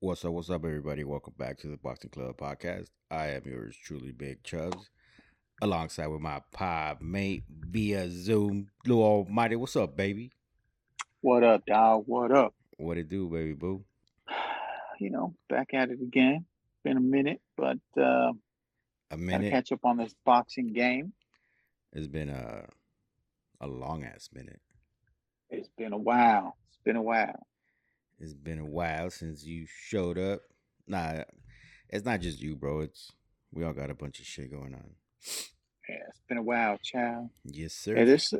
What's up? What's up, everybody? Welcome back to the Boxing Club podcast. I am yours truly, Bigg Chubbs, alongside with my pod mate via Zoom, Lu Almighty. What's up, baby? What up, dog? What up? What it do, baby boo? You know, back at it again. Been a minute, but uh, A minute. catch up on this boxing game. It's been a a long ass minute. It's been a while. It's been a while. It's been a while since you showed up. Nah, it's not just you, bro. It's we all got a bunch of shit going on. Yeah, it's been a while, child. Yes, sir. Yeah, this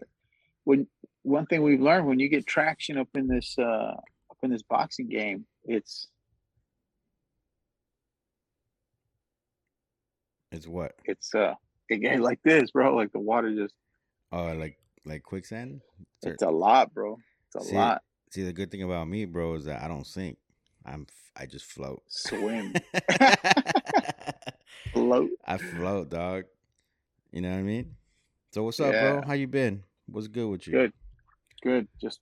when one thing we've learned when you get traction up in this uh up in this boxing game, it's It's what? it's uh get like this, bro. Like the water just Oh, like like quicksand. It's a lot, bro. It's a See, lot. See, the good thing about me, bro, is that I don't sink. I'm I just float. Swim. Float. I float, dog. You know what I mean? So what's up, Yeah. bro? How you been? What's good with you? Good. Good. Just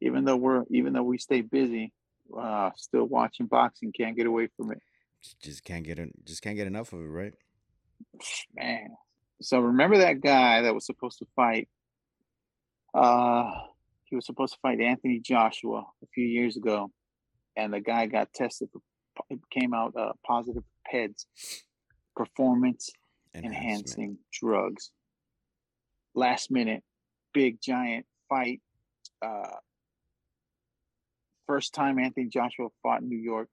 even though we're even though we stay busy, uh still watching boxing, can't get away from it. Just- can't get just can't get enough of it, right? Man. So remember that guy that was supposed to fight uh he was supposed to fight Anthony Joshua a few years ago and the guy got tested for it came out uh, positive for PEDs performance enhancing drugs. Last minute, big giant fight. Uh, first time Anthony Joshua fought in New York.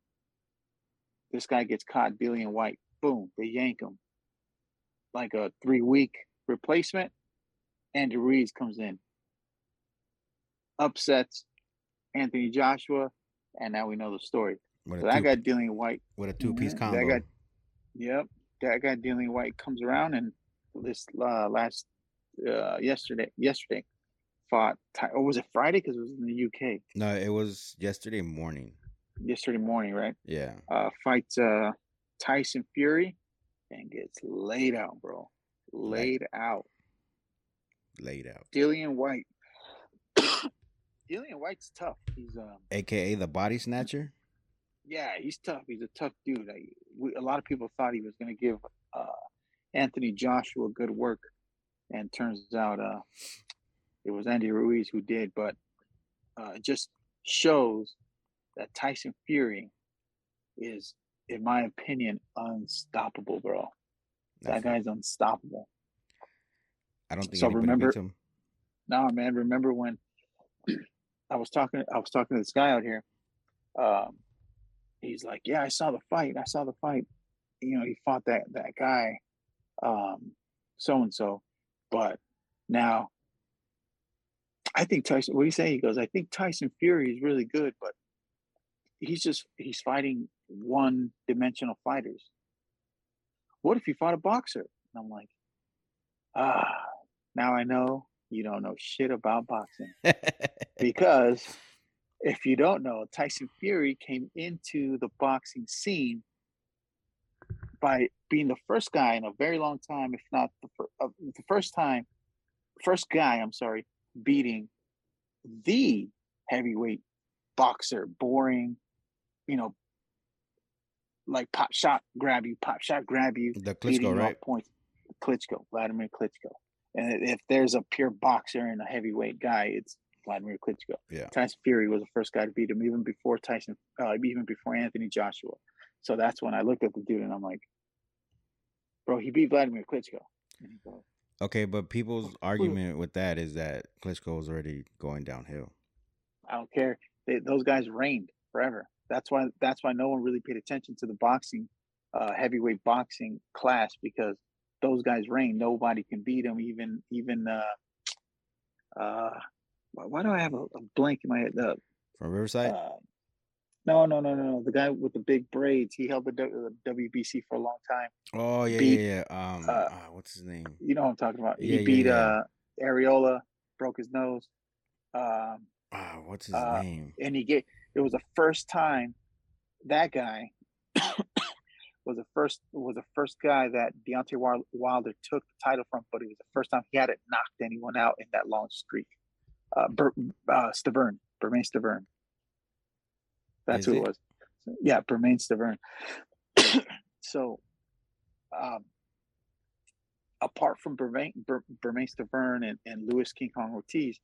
This guy gets caught Dillian Whyte. Boom, they yank him. Like a three week replacement. Andy Ruiz comes in, upsets Anthony Joshua, and now we know the story. So a that two, guy Dillian Whyte with a two piece combo. That guy, yep, that guy Dillian Whyte comes around and this uh, last uh, yesterday, yesterday fought. Or was it Friday? Because it was in the UK No, it was yesterday morning. yesterday morning, right? Yeah. Uh, fights uh, Tyson Fury and gets laid out, bro. Laid out. Laid out. Dillian Whyte. Dillian Whyte's tough. He's um AKA the body snatcher. yeah, he's tough. He's a tough dude. Like, we, a lot of people thought he was going to give uh, Anthony Joshua good work, and turns out uh, it was Andy Ruiz who did. But uh, it just shows that Tyson Fury is, in my opinion, unstoppable, bro. That guy's unstoppable. I don't think so remember-. No, man, remember when I was talking I was talking to this guy out here. Um he's like, Yeah, I saw the fight. I saw the fight. You know, he fought that that guy, um, so and so. But now I think Tyson what do you say? He goes, I think Tyson Fury is really good, but he's just he's fighting one dimensional fighters. What if he fought a boxer? And I'm like, ah, now I know you don't know shit about boxing because if you don't know, Tyson Fury came into the boxing scene by being the first guy in a very long time, if not the, fir- uh, the first time, first guy, I'm sorry, beating the heavyweight boxer, boring, you know, like pop shot grab you, pop shot grab you, the Klitschko, right? points. Klitschko, Vladimir Klitschko. And if there's a pure boxer and a heavyweight guy, it's Vladimir Klitschko. Yeah. Tyson Fury was the first guy to beat him, even before Tyson, uh, even before Anthony Joshua. So that's when I looked at the dude and I'm like, bro, he beat Vladimir Klitschko. And he goes, Okay, but people's argument with that is that Klitschko is already going downhill. I don't care. They, those guys reigned forever. That's why. That's why no one really paid attention to the boxing, uh, heavyweight boxing class because those guys reigned. Nobody can beat them. Even even. Uh, uh, why, why do I have a, a blank in my head? Uh, From Riverside? uh, no, no, no, no, no. The guy with the big braids. He held the W- the WBC for a long time. oh yeah, beat, yeah, yeah. Um, uh, ah, what's his name? You know what I'm talking about. Yeah, he beat yeah. uh Arreola, broke his nose. Um, Ah, what's his uh, name? and he get it was the first time that guy was the first was the first guy that Deontay Wilder took the title from, but it was the first time he hadn't knocked anyone out in that long streak. Uh, Ber, uh Stiverne, Bermane Stiverne. That's Is who it? it was. yeah, Bermane Stiverne. so, um, apart from Bermane, Ber, Bermane Stiverne and, and Luis King Kong Ortiz,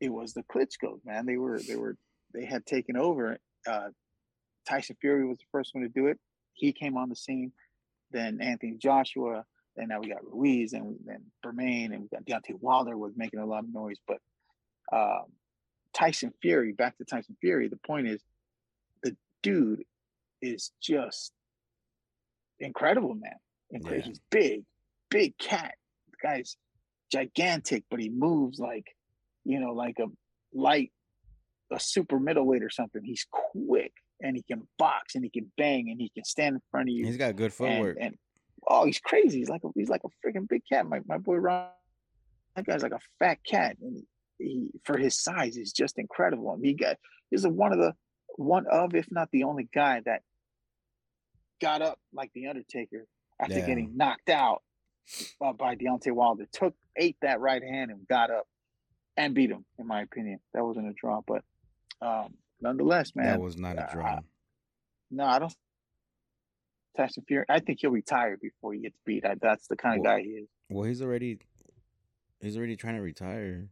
it was the Klitschko's, man. They were they were they had taken over. Uh, Tyson Fury was the first one to do it. He came on the scene. Then Anthony Joshua. Then now we got Ruiz and then Bermane and we got Deontay Wilder was making a lot of noise. But um, Tyson Fury, back to Tyson Fury, the point is the dude is just incredible, man. Incredible. Yeah. He's big, big cat. The guy's gigantic, but he moves like, you know, like a light, a super middleweight or something. He's quick and he can box and he can bang and he can stand in front of you. He's got good footwork. And, and oh, he's crazy. He's like a he's like a freaking big cat. My my boy Ron, that guy's like a fat cat, and he, for his size is just incredible. I mean, he got he's a, one of the one of, if not the only guy that got up like the Undertaker after yeah. getting knocked out uh, by Deontay Wilder. Took ate that right hand and got up and beat him. In my opinion, that wasn't a draw, but um, nonetheless, man, that was not a draw. Uh, no, I don't. Tyson Fury, I think he'll retire before he gets beat. I, that's the kind of well, guy he is. Well, he's already, he's already trying to retire.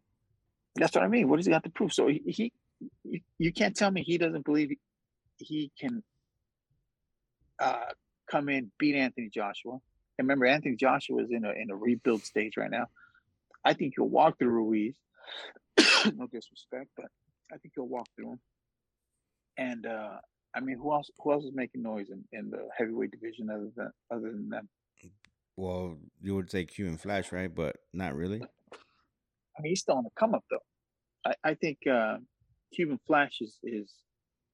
That's what I mean. What does he got to prove? So he, he you, can't tell me he doesn't believe he, he can uh, come in, beat Anthony Joshua. And remember, Anthony Joshua is in a in a rebuild stage right now. I think he'll walk through Ruiz. no disrespect, but I think he'll walk through him. And uh, I mean, who else? Who else is making noise in, in the heavyweight division other than other than them? Well, you would say Cuban Flash, right? But not really. I mean, he's still on the come up though. I, I think uh, Cuban Flash is is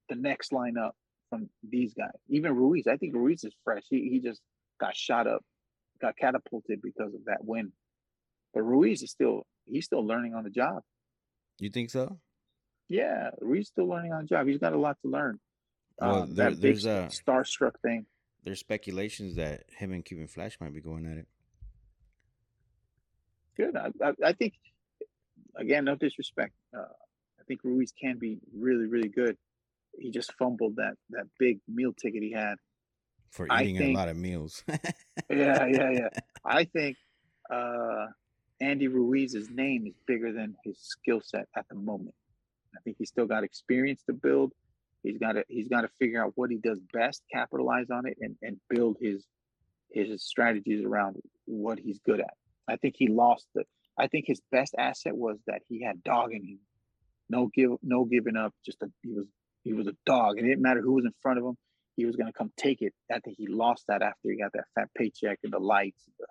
the next lineup from these guys. Even Ruiz, I think Ruiz is fresh. He he just got shot up, got catapulted because of that win. But Ruiz is still he's still learning on the job. You think so? Yeah, Ruiz still learning on the job. He's got a lot to learn. Well, um, there, there's a starstruck thing. There's speculations that him and Cuban Flash might be going at it. Good. I, I, I think again, no disrespect. Uh, I think Ruiz can be really, really good. He just fumbled that that big meal ticket he had for eating think, a lot of meals. yeah, yeah, yeah. I think uh, Andy Ruiz's name is bigger than his skill set at the moment. I think he's still got experience to build. He's got to he's got to figure out what he does best, capitalize on it, and and build his his strategies around what he's good at. I think he lost the. I think his best asset was that he had dog in him. No give, no giving up. Just a he was he was a dog. It didn't matter who was in front of him. He was going to come take it. I think he lost that after he got that fat paycheck and the lights. The,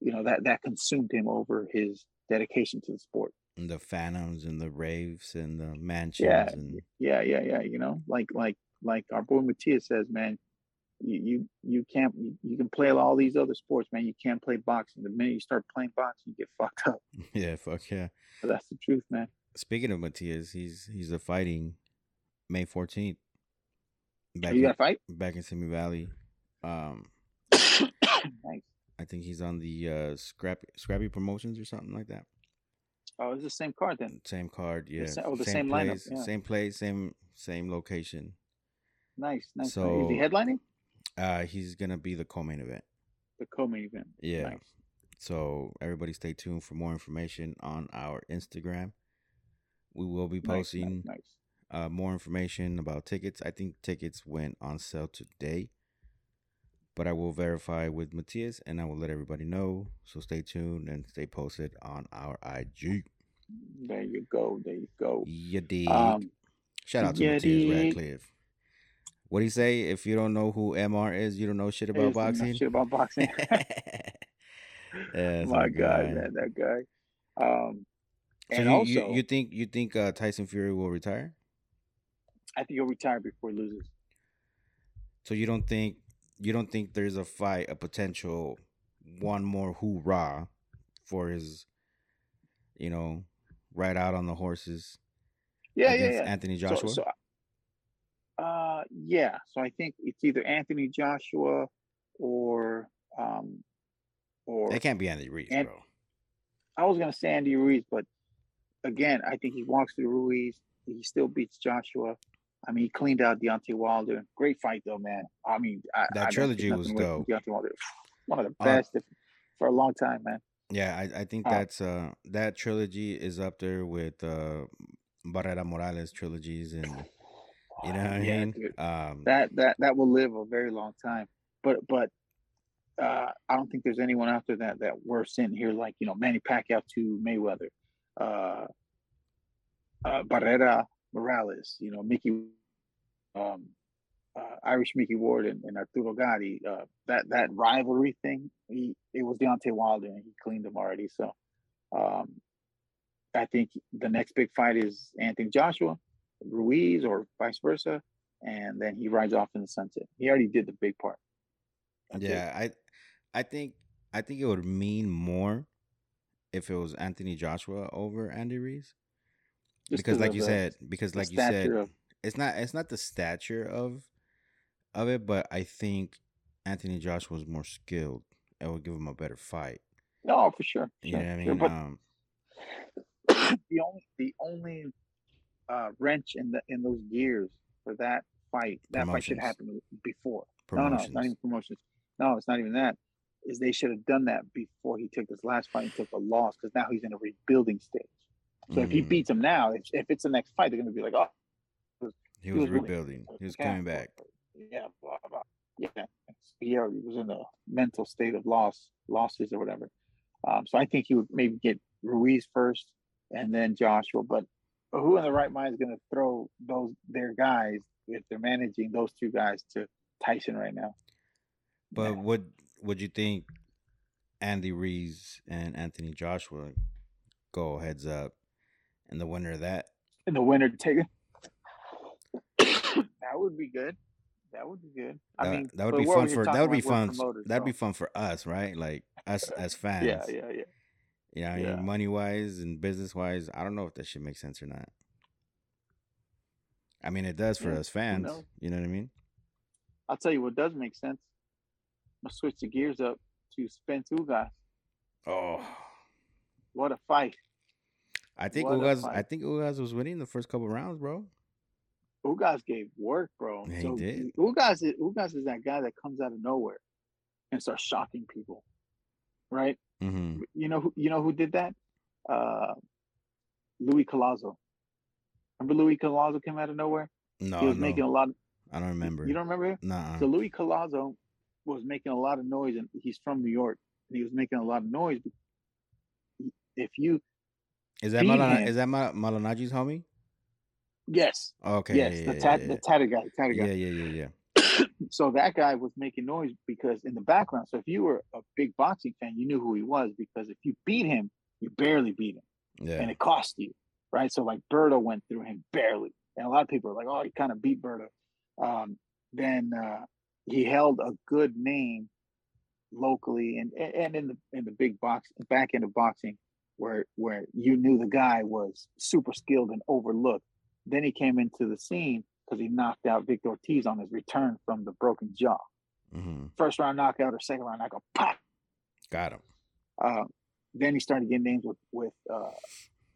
you know that that consumed him over his dedication to the sport. And the phantoms and the raves and the mansions. Yeah, and... yeah, yeah, yeah. You know, like like like our boy Matias says, man, you you, you can't you, can play all these other sports, man. You can't play boxing. The minute you start playing boxing, you get fucked up. Yeah, fuck yeah. But that's the truth, man. Speaking of Matias, he's he's a fighting May fourteenth. Back you got to fight back in Simi Valley. Um, nice. I think he's on the uh, Scrappy Scrappy Promotions or something like that. Oh, it's the same card then. Same card, yeah. The same, oh, the same, same place, lineup. Yeah. Same place, same same location. Nice, nice. So, is he headlining? Uh, he's gonna be the co-main event. The co-main event. Yeah. Nice. So everybody, stay tuned for more information on our Instagram. We will be posting nice, nice, uh, more information about tickets. I think tickets went on sale today but I will verify with Matias and I will let everybody know. So stay tuned and stay posted on our IG. There you go. There you go. Did. Um, Shout out to Matias did. Radcliffe. What do you say? If you don't know who MR is, you don't know shit about boxing. Shit about boxing. yeah, my God, man, that guy. Um, so and you, also, you, you, think you think uh, Tyson Fury will retire? I think he'll retire before he loses. So you don't think you don't think there's a fight, a potential one more hoorah for his, you know, right out on the horses. Yeah, yeah, yeah. Anthony Joshua. So, so, uh, yeah. So I think it's either Anthony Joshua or um, or it can't be Andy Ruiz, and, bro. I was gonna say Andy Ruiz, but again, I think he walks through Ruiz. He still beats Joshua. I mean, he cleaned out Deontay Wilder. Great fight though, man. I mean, I, that I trilogy was dope. Deontay Wilder, one of the uh, best uh, for a long time, man. Yeah, I, I think uh, that's uh that trilogy is up there with uh Barrera Morales trilogies and you know what I yeah, mean? Um, that that that will live a very long time. But but uh, I don't think there's anyone out there that that we're sitting here like you know Manny Pacquiao to Mayweather, uh, uh, Barrera Morales, you know Mickey, um, uh, Irish Micky Ward and, and Arturo Gatti. Uh, that that rivalry thing, he it was Deontay Wilder and he cleaned them already. So um, I think the next big fight is Anthony Joshua, Ruiz, or vice versa, and then he rides off in the sunset. He already did the big part. That's yeah, it. I I think I think it would mean more if it was Anthony Joshua over Andy Ruiz. because like you the, said, because like you said, of, it's not it's not the stature of of it, but I think Anthony Joshua was more skilled. It would give him a better fight. No, for sure. You know what I mean? But um, the only the only uh, wrench in the in those gears for that fight, that fight should happen before. No, no, it's not even promotions. No, it's not even that. Is they should have done that before he took this last fight and took a loss because now he's in a rebuilding stage. So mm. if he mm. beats him now, if, if it's the next fight, they're going to be like, oh, he was, he was rebuilding. Really, he was coming back. Yeah, blah, blah. yeah. He was in a mental state of loss, losses or whatever. Um, so I think he would maybe get Ruiz first and then Joshua. But who in the right mind is going to throw those their guys if they're managing those two guys to Tyson right now? But yeah. would would you think Andy Ruiz and Anthony Joshua go heads up, and the winner of that? And the winner take it. that would be good. That would be good. I that, mean, that would be fun for that would be fun. That'd be fun for us, right? Like us as fans. Yeah, yeah, yeah. Yeah, yeah. money wise and business wise, I don't know if that should make sense or not. I mean, it does for yeah, us fans. You know what I mean? I'll tell you what does make sense. I'm gonna switch the gears up to Spence Ugas. Oh, what a fight! I think what Ugas. I think Ugas was winning the first couple rounds, bro. Ugas gave work, bro. Yeah, so he did. Ugas is Ugas is that guy that comes out of nowhere and starts shocking people, right? Mm-hmm. You know, you know who did that? Uh, Luis Collazo. Remember Luis Collazo came out of nowhere? No, he was no. making a lot. Of, I don't remember. You don't remember him? No. So Luis Collazo was making a lot of noise, and he's from New York, and he was making a lot of noise. If you is that Malana, is that Mal- Malignaggi's homie? Yes. Okay. Yes, yeah, the tat, yeah, the tatted guy, tatted guy. Yeah, yeah, yeah, yeah. So that guy was making noise because in the background. So if you were a big boxing fan, you knew who he was because if you beat him, you barely beat him, yeah. and it cost you, right? So like Berto went through him barely, and a lot of people are like, "Oh, he kind of beat Berto." Um, then uh, he held a good name locally and and in the in the big box back end of boxing where where you knew the guy was super skilled and overlooked. Then he came into the scene because he knocked out Victor Ortiz on his return from the broken jaw. Mm-hmm. First round knockout or second round knockout, pop. Got him. Uh, then he started getting names with with uh,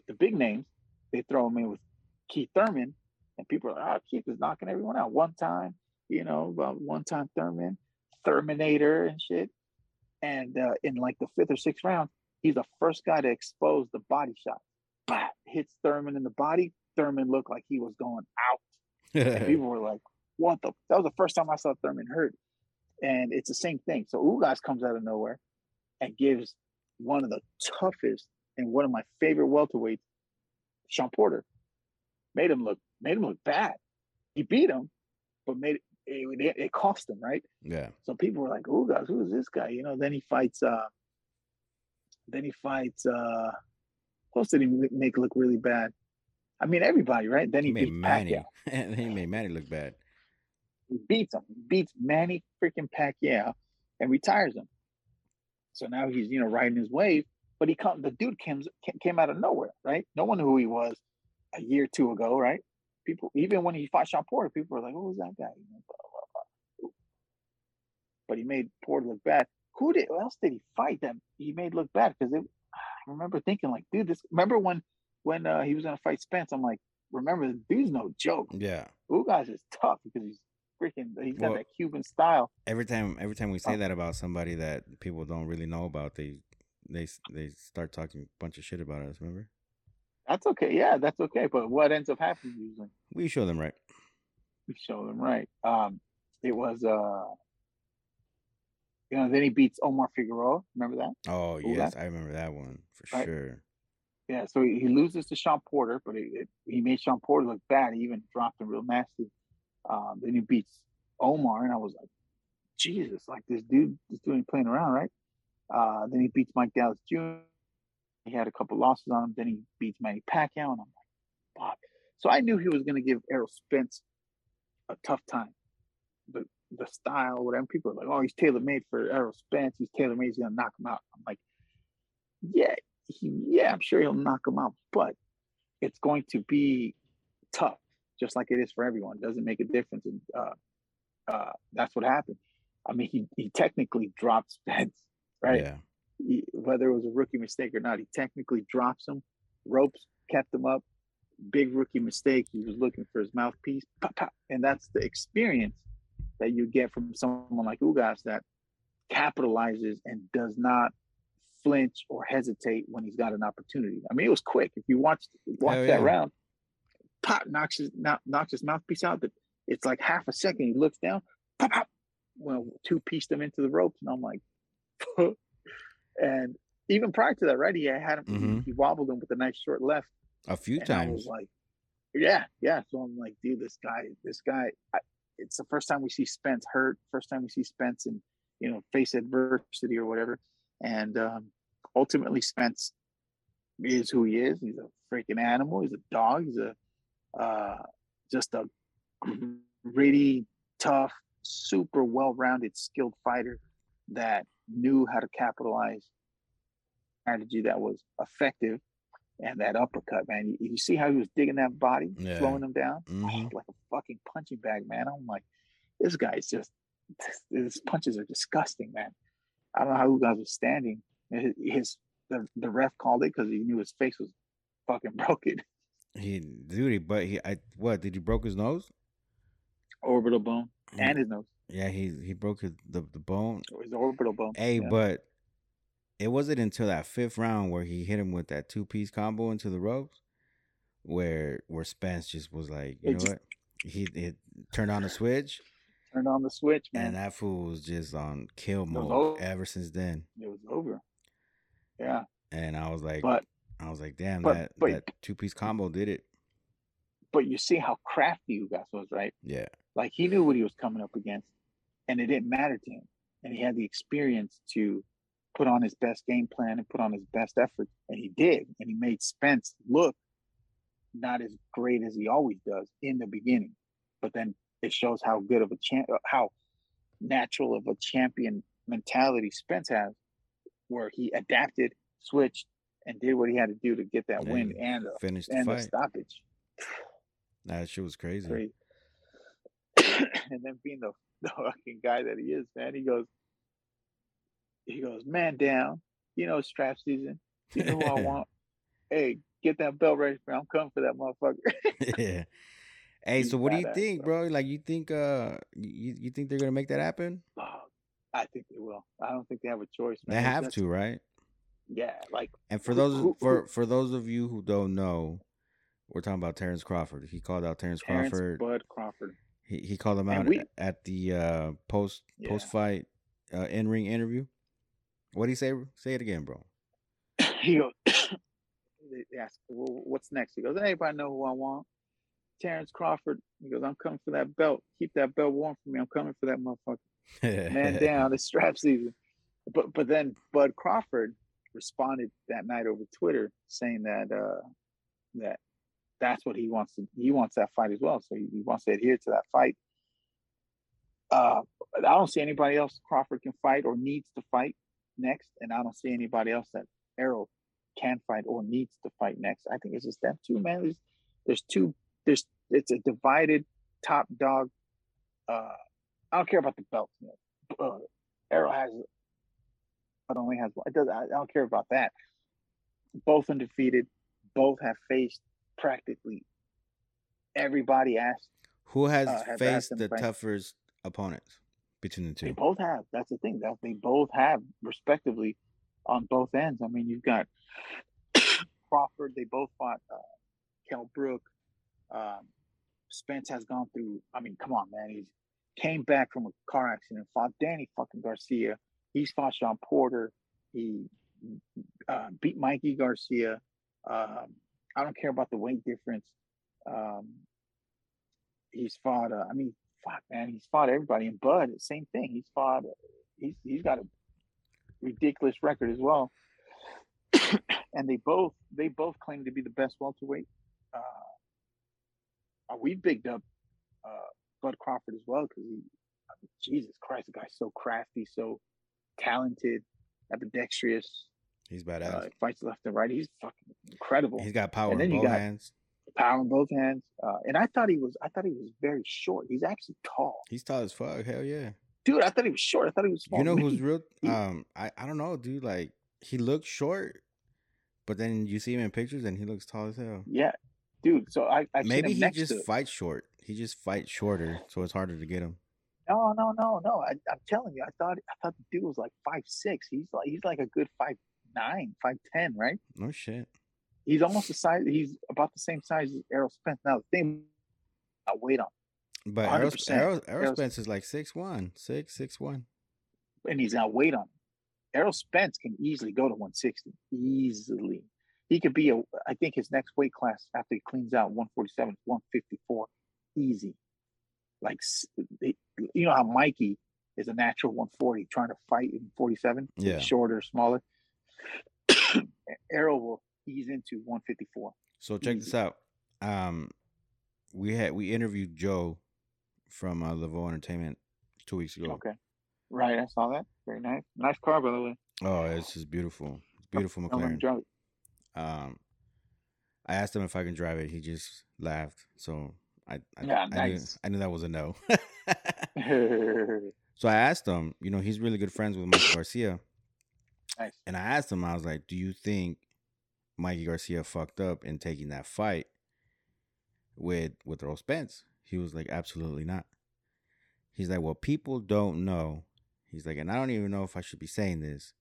the big names. They throw him in with Keith Thurman, and people are like, "Oh, Keith is knocking everyone out one time." You know, about one time Thurman, Terminator and shit. And uh, in like the fifth or sixth round, he's the first guy to expose the body shot. Bah! Hits Thurman in the body. Thurman looked like he was going out and people were like, "What the?" That was the first time I saw Thurman hurt, and it's the same thing. So Ugas comes out of nowhere and gives one of the toughest and one of my favorite welterweights, Shawn Porter, made him look made him look bad. He beat him, but made it, it, it cost him, right? Yeah. So people were like, Ugas, who is this guy? You know. Then he fights. uh Then he fights. uh Who else did he make look really bad? I mean, everybody, right? Then he, he made Manny. and he made Manny look bad. He beats him. He beats Manny freaking Pacquiao and retires him. So now he's you know riding his wave, but he come the dude came came out of nowhere, right? No one knew who he was a year or two ago, right? People even when he fought Shawn Porter, people were like, "Who was that guy?" But he made Porter look bad. Who did? Who else did he fight that he made look bad? Because I remember thinking like, dude, this. Remember when when uh, he was gonna fight Spence, I'm like, remember, the dude's no joke. Yeah, Ugas is tough because he's freaking. He's got well, that Cuban style. Every time, every time we say oh. that about somebody that people don't really know about, they they they start talking a bunch of shit about us. Remember? That's okay. Yeah, that's okay. But what ends up happening usually? We show them right. We show them right. Um, it was uh, you know, then he beats Omar Figueroa. Remember that? Oh yes, I remember that one for right? sure. Yeah, so he, he loses to Shawn Porter, but it, he made Shawn Porter look bad. He even dropped him real nasty. Um, then he beats Omar, and I was like, Jesus, like this dude is doing playing around, right? Uh, then he beats Mike Dallas Jr. He had a couple losses on him. Then he beats Manny Pacquiao, and I'm like, fuck. So I knew he was going to give Errol Spence a tough time. But the style, whatever, people are like, oh, he's tailor made for Errol Spence. He's tailor made. He's going to knock him out. I'm like, yeah, he, yeah, I'm sure he'll knock him out, but it's going to be tough, just like it is for everyone. It doesn't make a difference. And uh, uh, that's what happened. I mean, he, he technically drops Spence, right? Yeah. He, whether it was a rookie mistake or not, he technically drops him. Ropes kept him up. Big rookie mistake. He was looking for his mouthpiece. Pop, pop. And that's the experience that you get from someone like Ugas that capitalizes and does not flinch or hesitate when he's got an opportunity. I mean, it was quick. If you watch watch yeah. that round, pop knocks his knocks his mouthpiece out. But it's like half a second. He looks down, pop, pop. Well, two pieced him into the ropes, and I'm like, and even prior to that, right? He had him. Mm-hmm. He wobbled him with a nice short left a few times. I was like, yeah, yeah. So I'm like, dude, this guy, this guy. I, it's the first time we see Spence hurt. First time we see Spence and you know face adversity or whatever. And um, ultimately, Spence is who he is. He's a freaking animal. He's a dog. He's a uh, just a gritty, tough, super well-rounded, skilled fighter that knew how to capitalize strategy that was effective and that uppercut, man. You, you, see how he was digging that body, yeah. slowing him down, mm-hmm. oh, like a fucking punching bag, man. I'm like, this guy's just his punches are disgusting, man. I don't know how you guys was standing. His, his the, the ref called it because he knew his face was fucking broken. He dude, but he I what did he broke his nose? Orbital bone and his nose. Yeah, he he broke his the, the bone. His orbital bone. Hey, yeah. but it wasn't until that fifth round where he hit him with that two piece combo into the ropes, where where Spence just was like, you it know just, what? He it turned on the switch turned on the switch, man. And that fool was just on kill mode ever since then. It was over. Yeah. And I was like, but I was like, damn, but, that but, that two piece combo did it. But you see how crafty Ugas was, right? Yeah. Like he knew what he was coming up against, and it didn't matter to him. And he had the experience to put on his best game plan and put on his best effort, and he did. And he made Spence look not as great as he always does in the beginning, but then it shows how good of a champ, uh, how natural of a champion mentality Spence has, where he adapted, switched, and did what he had to do to get that and win and a, finished and the stoppage. That shit was crazy. crazy. and then being the, the fucking guy that he is, man, he goes, he goes, man down. You know, strap season. You know who I want. Hey, get that belt ready for me. I'm coming for that motherfucker. yeah. Hey, so what do you think, bro? Like, you think uh, you you think they're gonna make that happen? Oh, I think they will. I don't think they have a choice. Man. They have That's, to, right? Yeah, like. And for those who, for for those of you who don't know, we're talking about Terrence Crawford. He called out Terrence, Terrence Crawford. Bud Crawford. He he called him out we, at the uh, post yeah. post fight uh, in ring interview. What did he say? Say it again, bro. he goes. they ask, well, "What's next?" He goes, "Anybody know who I want?" Terrence Crawford. He goes, I'm coming for that belt. Keep that belt warm for me. I'm coming for that motherfucker. Man down. It's strap season. But but then Bud Crawford responded that night over Twitter saying that uh that that's what he wants to he wants that fight as well. So he, he wants to adhere to that fight. Uh I don't see anybody else Crawford can fight or needs to fight next, and I don't see anybody else that Errol can fight or needs to fight next. I think it's just them two, man. There's there's two there's it's a divided top dog. Uh, I don't care about the belts. You know. uh, Errol has, but only has one. It does. I don't care about that. Both undefeated. Both have faced practically everybody asked. Who has uh, faced the toughest opponents between the two? They both have. That's the thing. That they both have, respectively, on both ends. I mean, you've got Crawford. They both fought uh, Kell Brook. Um, Spence has gone through. I mean, come on, man. He's came back from a car accident, fought Danny fucking Garcia. He's fought Shawn Porter. He uh, beat Mikey Garcia. Um, I don't care about the weight difference. Um, he's fought. Uh, I mean, fuck, man, he's fought everybody. And Bud, same thing. He's fought. He's he's got a ridiculous record as well. and they both they both claim to be the best welterweight. Uh, we bigged up uh, Bud Crawford as well because he, I mean, Jesus Christ, the guy's so crafty, so talented, ambidextrous. He's badass. Uh, fights left and right. He's fucking incredible. He's got power in both hands. Power in both hands. Uh, and I thought he was. I thought he was very short. He's actually tall. He's tall as fuck. Hell yeah. Dude, I thought he was short. I thought he was small. You know who's real? Um, I I don't know, dude. Like he looks short, but then you see him in pictures and he looks tall as hell. Yeah, dude. So I, I maybe he just fights short. He just fights shorter, so it's harder to get him. No, no, no, no. I, am telling you, I thought I thought the dude was like five six. He's like he's like a good five nine, five ten, right? No shit. He's almost the size. He's about the same size as Errol Spence. Now the thing, I weight on. But Errol, Errol, Errol Spence is like six one, six six one, and he's got weight on. Errol Spence can easily go to 160, easily. He could be a. I think his next weight class after he cleans out 147 154 easy. Like you know how Mikey is a natural 140 trying to fight in 47, yeah, shorter, smaller. Errol will ease into 154. So check easy. this out. Um, we had we interviewed Joe from uh, Laveau Entertainment two weeks ago. Okay, right. I saw that. Very nice. Nice car, by the way. Oh, it's just beautiful. It's beautiful McLaren. Um, I asked him if I can drive it. He just laughed. So I, I, yeah, I, nice. knew, I knew that was a no. so I asked him. You know, he's really good friends with Mike Garcia. Nice. And I asked him. I was like, "Do you think Mikey Garcia fucked up in taking that fight with with Errol Spence?" He was like, "Absolutely not." He's like, "Well, people don't know." He's like, and I don't even know if I should be saying this,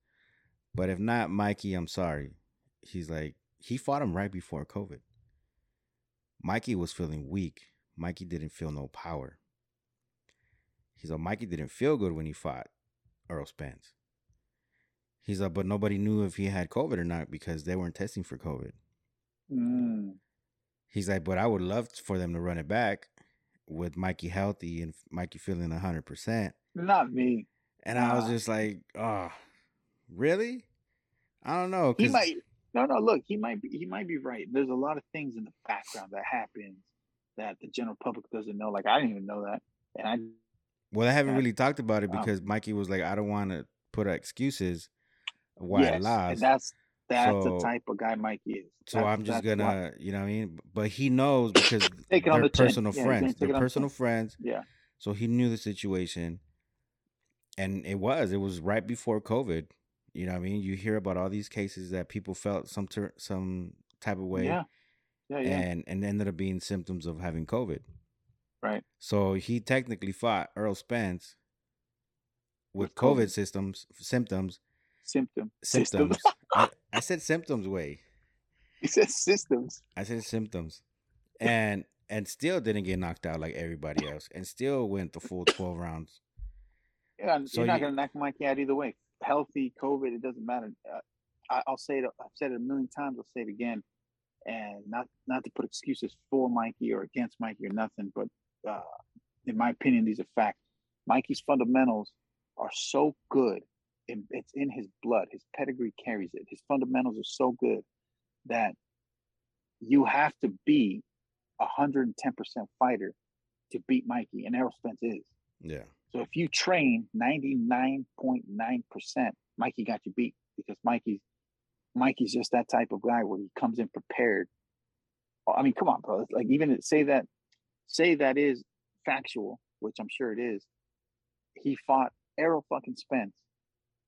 but if not, Mikey, I'm sorry. He's like, he fought him right before COVID. Mikey was feeling weak. Mikey didn't feel no power. He's like, Mikey didn't feel good when he fought Errol Spence. He's like, but nobody knew if he had COVID or not because they weren't testing for COVID. Mm. He's like, but I would love for them to run it back with Mikey healthy and Mikey feeling 100%. Not me. And I was just like, oh, really? I don't know. He might. No, no. Look, he might be. He might be right. There's a lot of things in the background that happens that the general public doesn't know. Like I didn't even know that, and I. Well, I haven't really talked about it because um, Mikey was like, I don't want to put excuses why yes, I lost. that's that's so, the type of guy Mikey is. So that's, I'm just gonna, why. you know, what I mean, but he knows because they're the personal yeah, friends. They're personal friends. Yeah. So he knew the situation, and it was it was right before COVID. You know, what I mean, you hear about all these cases that people felt some ter- some type of way, yeah, yeah, yeah, and and ended up being symptoms of having COVID. Right. So he technically fought Errol Spence with, with COVID, COVID, systems symptoms. Symptom. Symptoms. I, I said symptoms. Way. He said systems. I said symptoms, and and still didn't get knocked out like everybody else, and still went the full twelve rounds. Yeah, so you're not you, gonna knock Mikey out either way. Healthy, COVID, it doesn't matter. Uh, I, will say it. I've said it a million times. I'll say it again, and not not to put excuses for Mikey or against Mikey or nothing, but uh, in my opinion, these are facts. Mikey's fundamentals are so good, and it's in his blood. His pedigree carries it. His fundamentals are so good that you have to be a hundred and ten percent fighter to beat Mikey, and Errol Spence is. Yeah. So if you train 99.9%, Mikey got you beat because Mikey's Mikey's just that type of guy where he comes in prepared. I mean, come on, bro. Like even say that say that is factual, which I'm sure it is. He fought Errol fucking Spence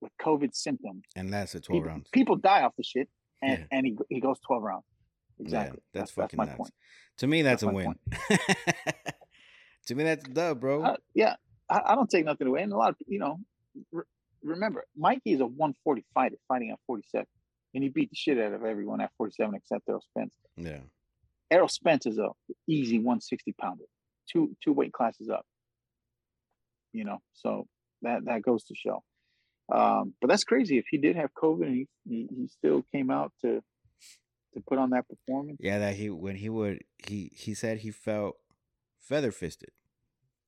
with COVID symptoms. And that's at 12 people, rounds. People die off the shit and, yeah. and he he goes 12 rounds. Exactly. Yeah, that's, that's fucking that's nuts. Point. To me, that's, that's a win. to me, that's a dub, bro. Uh, yeah, I, I, don't take nothing away. And a lot of you know, re- remember, Mikey is a 140 fighter fighting at 47, and he beat the shit out of everyone at 47 except Errol Spence. Yeah. Errol Spence is a easy 160 pounder, two two weight classes up. You know, so that that goes to show. Um, but that's crazy. If he did have COVID and he, he, he still came out to to put on that performance. Yeah, that he when he would he he said he felt feather fisted.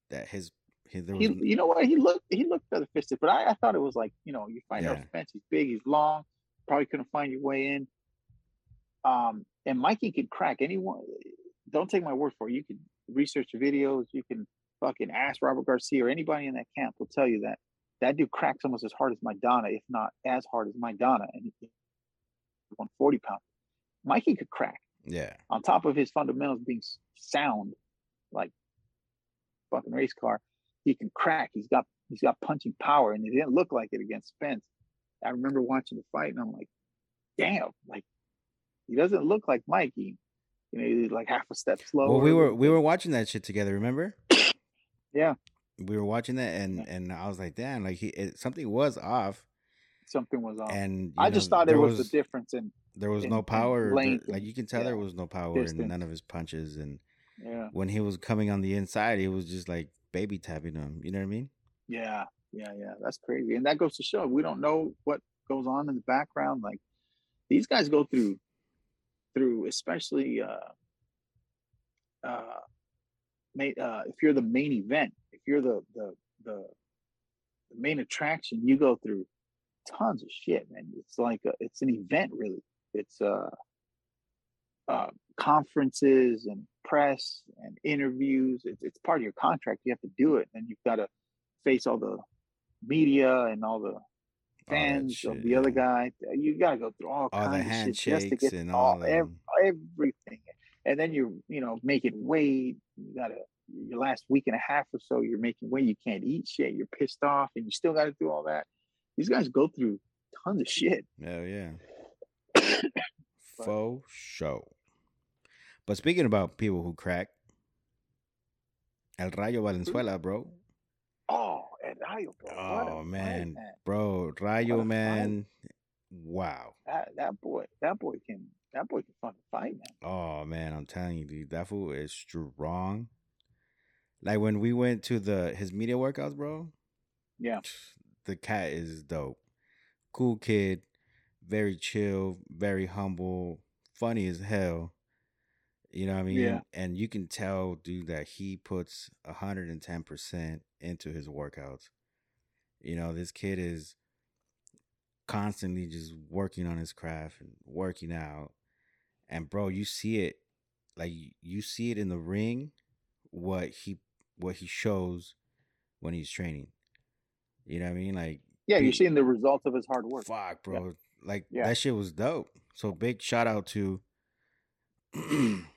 That his, there was, he, you know what he looked he looked feather fisted, but I, I thought it was like you know you find yeah. out Spence he's big he's long probably couldn't find your way in. Um, and Mikey could crack anyone. Don't take my word for it. You can research videos. You can fucking ask Robert Garcia or anybody in that camp will tell you that that dude cracks almost as hard as Maidana, if not as hard as Maidana, and he 140 pounds. Mikey could crack. Yeah. On top of his fundamentals being sound, like fucking race car, he can crack. He's got he's got punching power, and it didn't look like it against Spence. I remember watching the fight, and I'm like, damn, like he doesn't look like Mikey. You know, he's like half a step slower. Well, we were we were watching that shit together. Remember? yeah. We were watching that, and and I was like, damn, like he it, something was off. Something was off, and I know, just thought it was, was the difference in there was in, no power. like you can tell, yeah, there was no power distance. in none of his punches, and yeah. when he was coming on the inside, he was just like baby tapping him. You know what I mean? Yeah, yeah, yeah. That's crazy, and that goes to show we don't know what goes on in the background. Like these guys go through through, especially uh, uh, uh, if you're the main event, if you're the the the, the main attraction, you go through tons of shit, man. It's like a, it's an event, really. It's uh, uh, conferences and press and interviews. It's, it's part of your contract. You have to do it, and you've got to face all the media and all the fans shit, of the other guy. You got to go through all, all kinds of shit just to get and all, all every, everything. And then you you know making weight. You got to your last week and a half or so. You're making weight. You can't eat shit. You're pissed off, and you still got to do all that. These guys go through tons of shit. Hell yeah. Faux show. But speaking about people who crack, El Rayo Valenzuela, bro. Oh, El Rayo, bro. Oh man. Fight, man. bro, Rayo man. Wow. That that boy, that boy can that boy can fucking fight, man. Oh man, I'm telling you, dude, that fool is strong. Like when we went to the his media workouts, bro. Yeah the cat is dope. Cool kid, very chill, very humble, funny as hell. You know what I mean? Yeah. And you can tell, dude, that he puts 110% into his workouts. You know, this kid is constantly just working on his craft and working out. And bro, you see it like you see it in the ring what he what he shows when he's training. You know what I mean? Like, yeah, you're seeing the results of his hard work. Fuck, bro. Yeah. Like yeah. that shit was dope. So big shout out to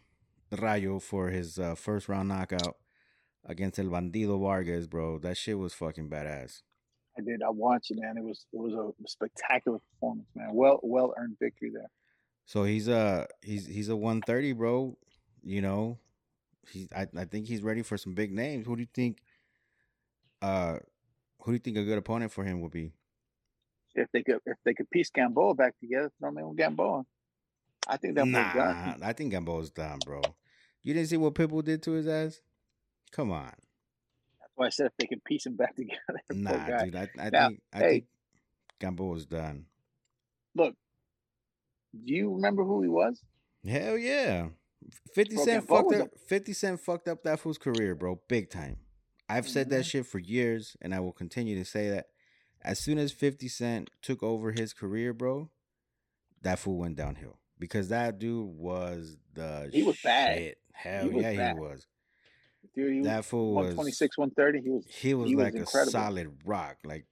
Rayo for his uh, first round knockout against El Bandido Vargas, bro. That shit was fucking badass. I did. I watched it, man. It was it was a spectacular performance, man. Well well earned victory there. So he's a he's he's a 130, bro. You know, he's I, I think he's ready for some big names. Who do you think uh who do you think a good opponent for him would be? If they could, if they could piece Gamboa back together, throw him in with Gamboa. I think that nah, done. I think Gamboa's done, bro. You didn't see what Pitbull did to his ass? Come on. That's why I said if they could piece him back together. Nah, dude. I, I now, think I hey, think Gamboa's done. Look, do you remember who he was? Hell yeah. 50 bro, Cent Gamboa fucked up a- 50 Cent fucked up that fool's career, bro. Big time. I've said that mm-hmm. shit for years, and I will continue to say that. As soon as 50 Cent took over his career, bro, that fool went downhill. Because that dude was the He was shit. bad. Hell he yeah, bad. he was. Dude, he that fool was 126, 130. He was he was he like was a solid rock. Like,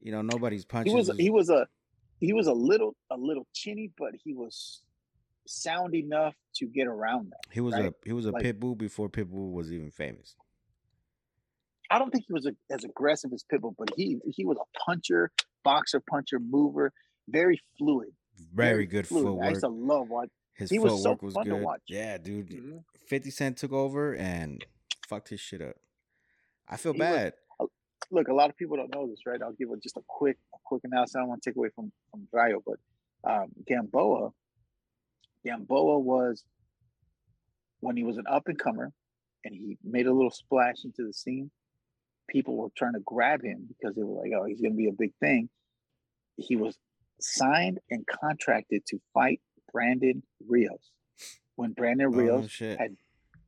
you know, nobody's punching. He was, he was a he was a little a little chinny, but he was sound enough to get around that. He was right? a he was a like, pit bull before Pitbull was even famous. I don't think he was a, as aggressive as Pitbull, but he he was a puncher, boxer, puncher, mover, very fluid. Very, good footwork. I used to love watch. His he footwork was, so was good. Yeah, dude. Mm-hmm. Fifty Cent took over and fucked his shit up. I feel he bad. Was, look, a lot of people don't know this, right? I'll give it just a quick, a quick analysis. I don't want to take away from from Rayo, but um, Gamboa, Gamboa was when he was an up and comer, and he made a little splash into the scene. People were trying to grab him because they were like, "Oh, he's going to be a big thing." He was signed and contracted to fight Brandon Rios when Brandon oh, Rios oh, had,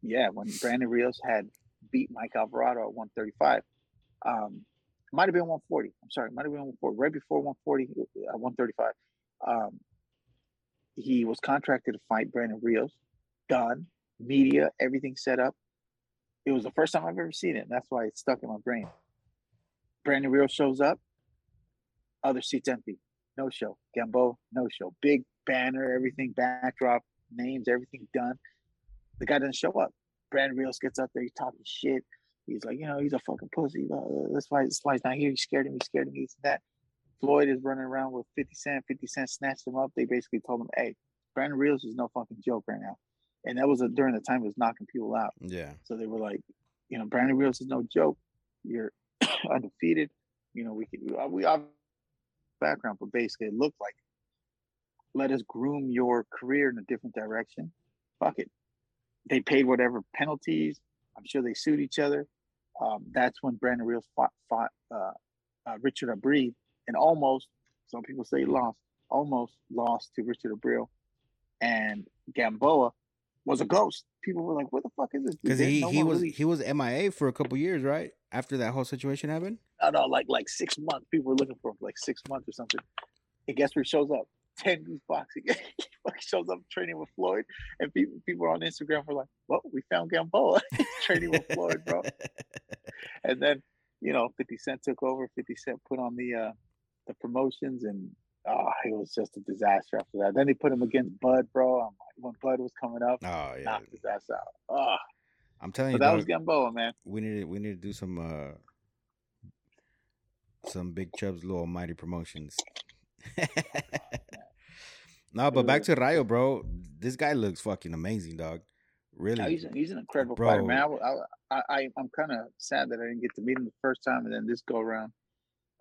yeah, when Brandon Rios had beat Mike Alvarado at 135. Um, might have been 140. I'm sorry, might have been 140. Right before 140, uh, 135. Um, he was contracted to fight Brandon Rios. Done. Media, everything set up. It was the first time I've ever seen it. that's why it's stuck in my brain. Brandon Rios shows up. Other seats empty. No show. Gamboa, no show. Big banner, everything, backdrop, names, everything done. The guy doesn't show up. Brandon Rios gets up there, he's talking shit. He's like, you know, he's a fucking pussy. That's why, that's why he's not here. He's scared of me, scared me, this that. Floyd is running around with 50 Cent. 50 Cent snatched him up. They basically told him, hey, Brandon Rios is no fucking joke right now. And that was a, during the time he was knocking people out. Yeah. So they were like, you know, Brandon Rios is no joke. You're undefeated. You know, we could, we have background, but basically it looked like, let us groom your career in a different direction. Fuck it. They paid whatever penalties. I'm sure they sued each other. Um, that's when Brandon Rios fought, fought uh, uh, Richard Abril and almost, some people say lost, almost lost to Richard Abril. And Gamboa was a ghost. People were like, "What the fuck is this?" Because he, no he was really... he was MIA for a couple years, right? After that whole situation happened. No, no, like like six months. People were looking for him, for like six months or something. And guess where he shows up? Ten Goose Boxing. he shows up training with Floyd, and people people on Instagram were like, "Well, we found Gamboa training with Floyd, bro." and then you know, Fifty Cent took over. Fifty Cent put on the uh the promotions, and oh, it was just a disaster after that. Then they put him against Bud, bro. I'm like, when Bud was coming up, oh yeah, knocked his ass out. Oh. I'm telling you, that was Gamboa, man. We need to, we need to do some uh some Bigg Chubbs Lu Almighty promotions. no, but back to Rayo, bro. This guy looks fucking amazing, dog. Really, he's, he's an incredible bro. fighter, man. I, I, I, I'm kind of sad that I didn't get to meet him the first time, and then this go around.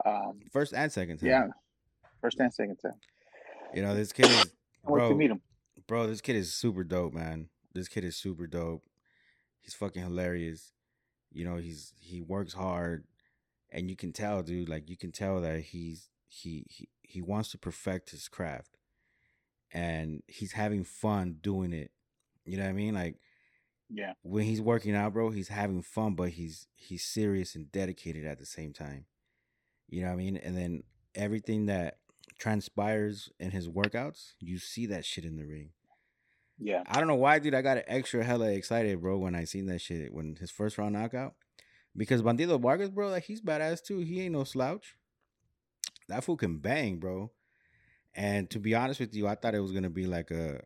Um, first and second time. Yeah, first and second time. You know, this kid is. I went to meet him. Bro, this kid is super dope, man. This kid is super dope. He's fucking hilarious. You know, he's he works hard, and you can tell, dude. Like you can tell that he's he he he wants to perfect his craft, and he's having fun doing it. You know what I mean? Like, yeah. When he's working out, bro, he's having fun, but he's he's serious and dedicated at the same time. You know what I mean? And then everything that transpires in his workouts, you see that shit in the ring. Yeah. I don't know why, dude. I got extra hella excited, bro, when I seen that shit when his first round knockout. Because Bandido Vargas, bro, like he's badass too. He ain't no slouch. That fool can bang, bro. And to be honest with you, I thought it was gonna be like a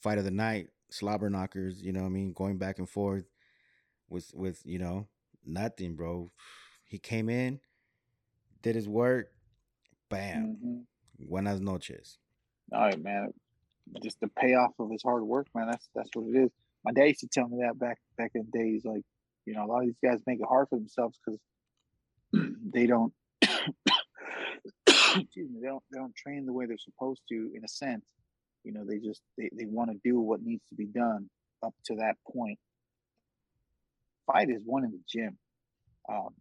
fight of the night, slobber knockers, you know what I mean, going back and forth with with, you know, nothing, bro. He came in, did his work, bam. Mm-hmm. Buenas noches. All right, man. Just the payoff of his hard work, man. That's that's what it is. My dad used to tell me that back back in the days. Like, you know, a lot of these guys make it hard for themselves because they don't excuse me, they don't they don't train the way they're supposed to in a sense. You know, they just they, they want to do what needs to be done up to that point. Fight is one in the gym. Um,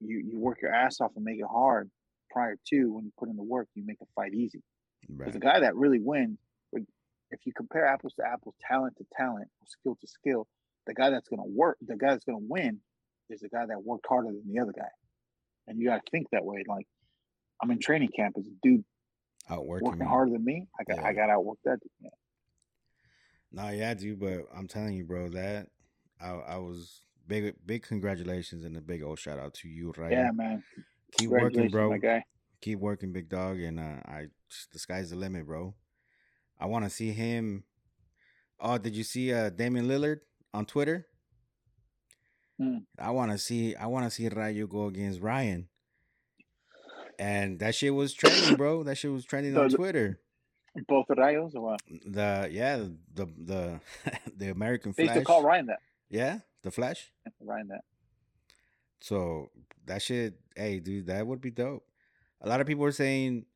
you you work your ass off and make it hard prior to when you put in the work you make a fight easy because right. the guy that really wins if you compare apples to apples talent to talent or skill to skill the guy that's going to work the guy that's going to win is the guy that worked harder than the other guy and you got to think that way like i'm in training camp as a dude outworking working harder than me i got yeah. i got outworked that yeah. no yeah dude but i'm telling you bro that i, I was big big congratulations and a big old shout out to you, right? Yeah, man. Keep working, bro. Keep working, big dog, and uh, I the sky's the limit, bro. I want to see him. Oh, did you see uh Damian Lillard on Twitter? Mm. I want to see. I want to see Rayo go against Ryan. And that shit was trending, bro. That shit was trending on Twitter. Both Rayos or what? The yeah the the the American They Flash. used to call Ryan that. Yeah, the Flash. Ryan that. So that shit, hey, dude, that would be dope. A lot of people are saying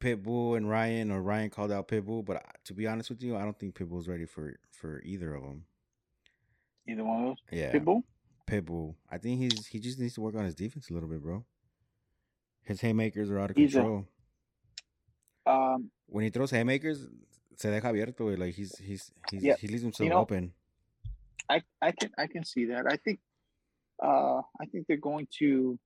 Pitbull and Ryan, or Ryan called out Pitbull, but to be honest with you, I don't think Pitbull's ready for for either of them. Either one of those. Yeah, Pitbull. Pitbull. I think he's he just needs to work on his defense a little bit, bro. His haymakers are out of He's a- control. Um, when he throws haymakers, se deja abierto. Like he's he's he's Yeah, he leaves himself know, open. I I can I can see that. I think uh I think they're going to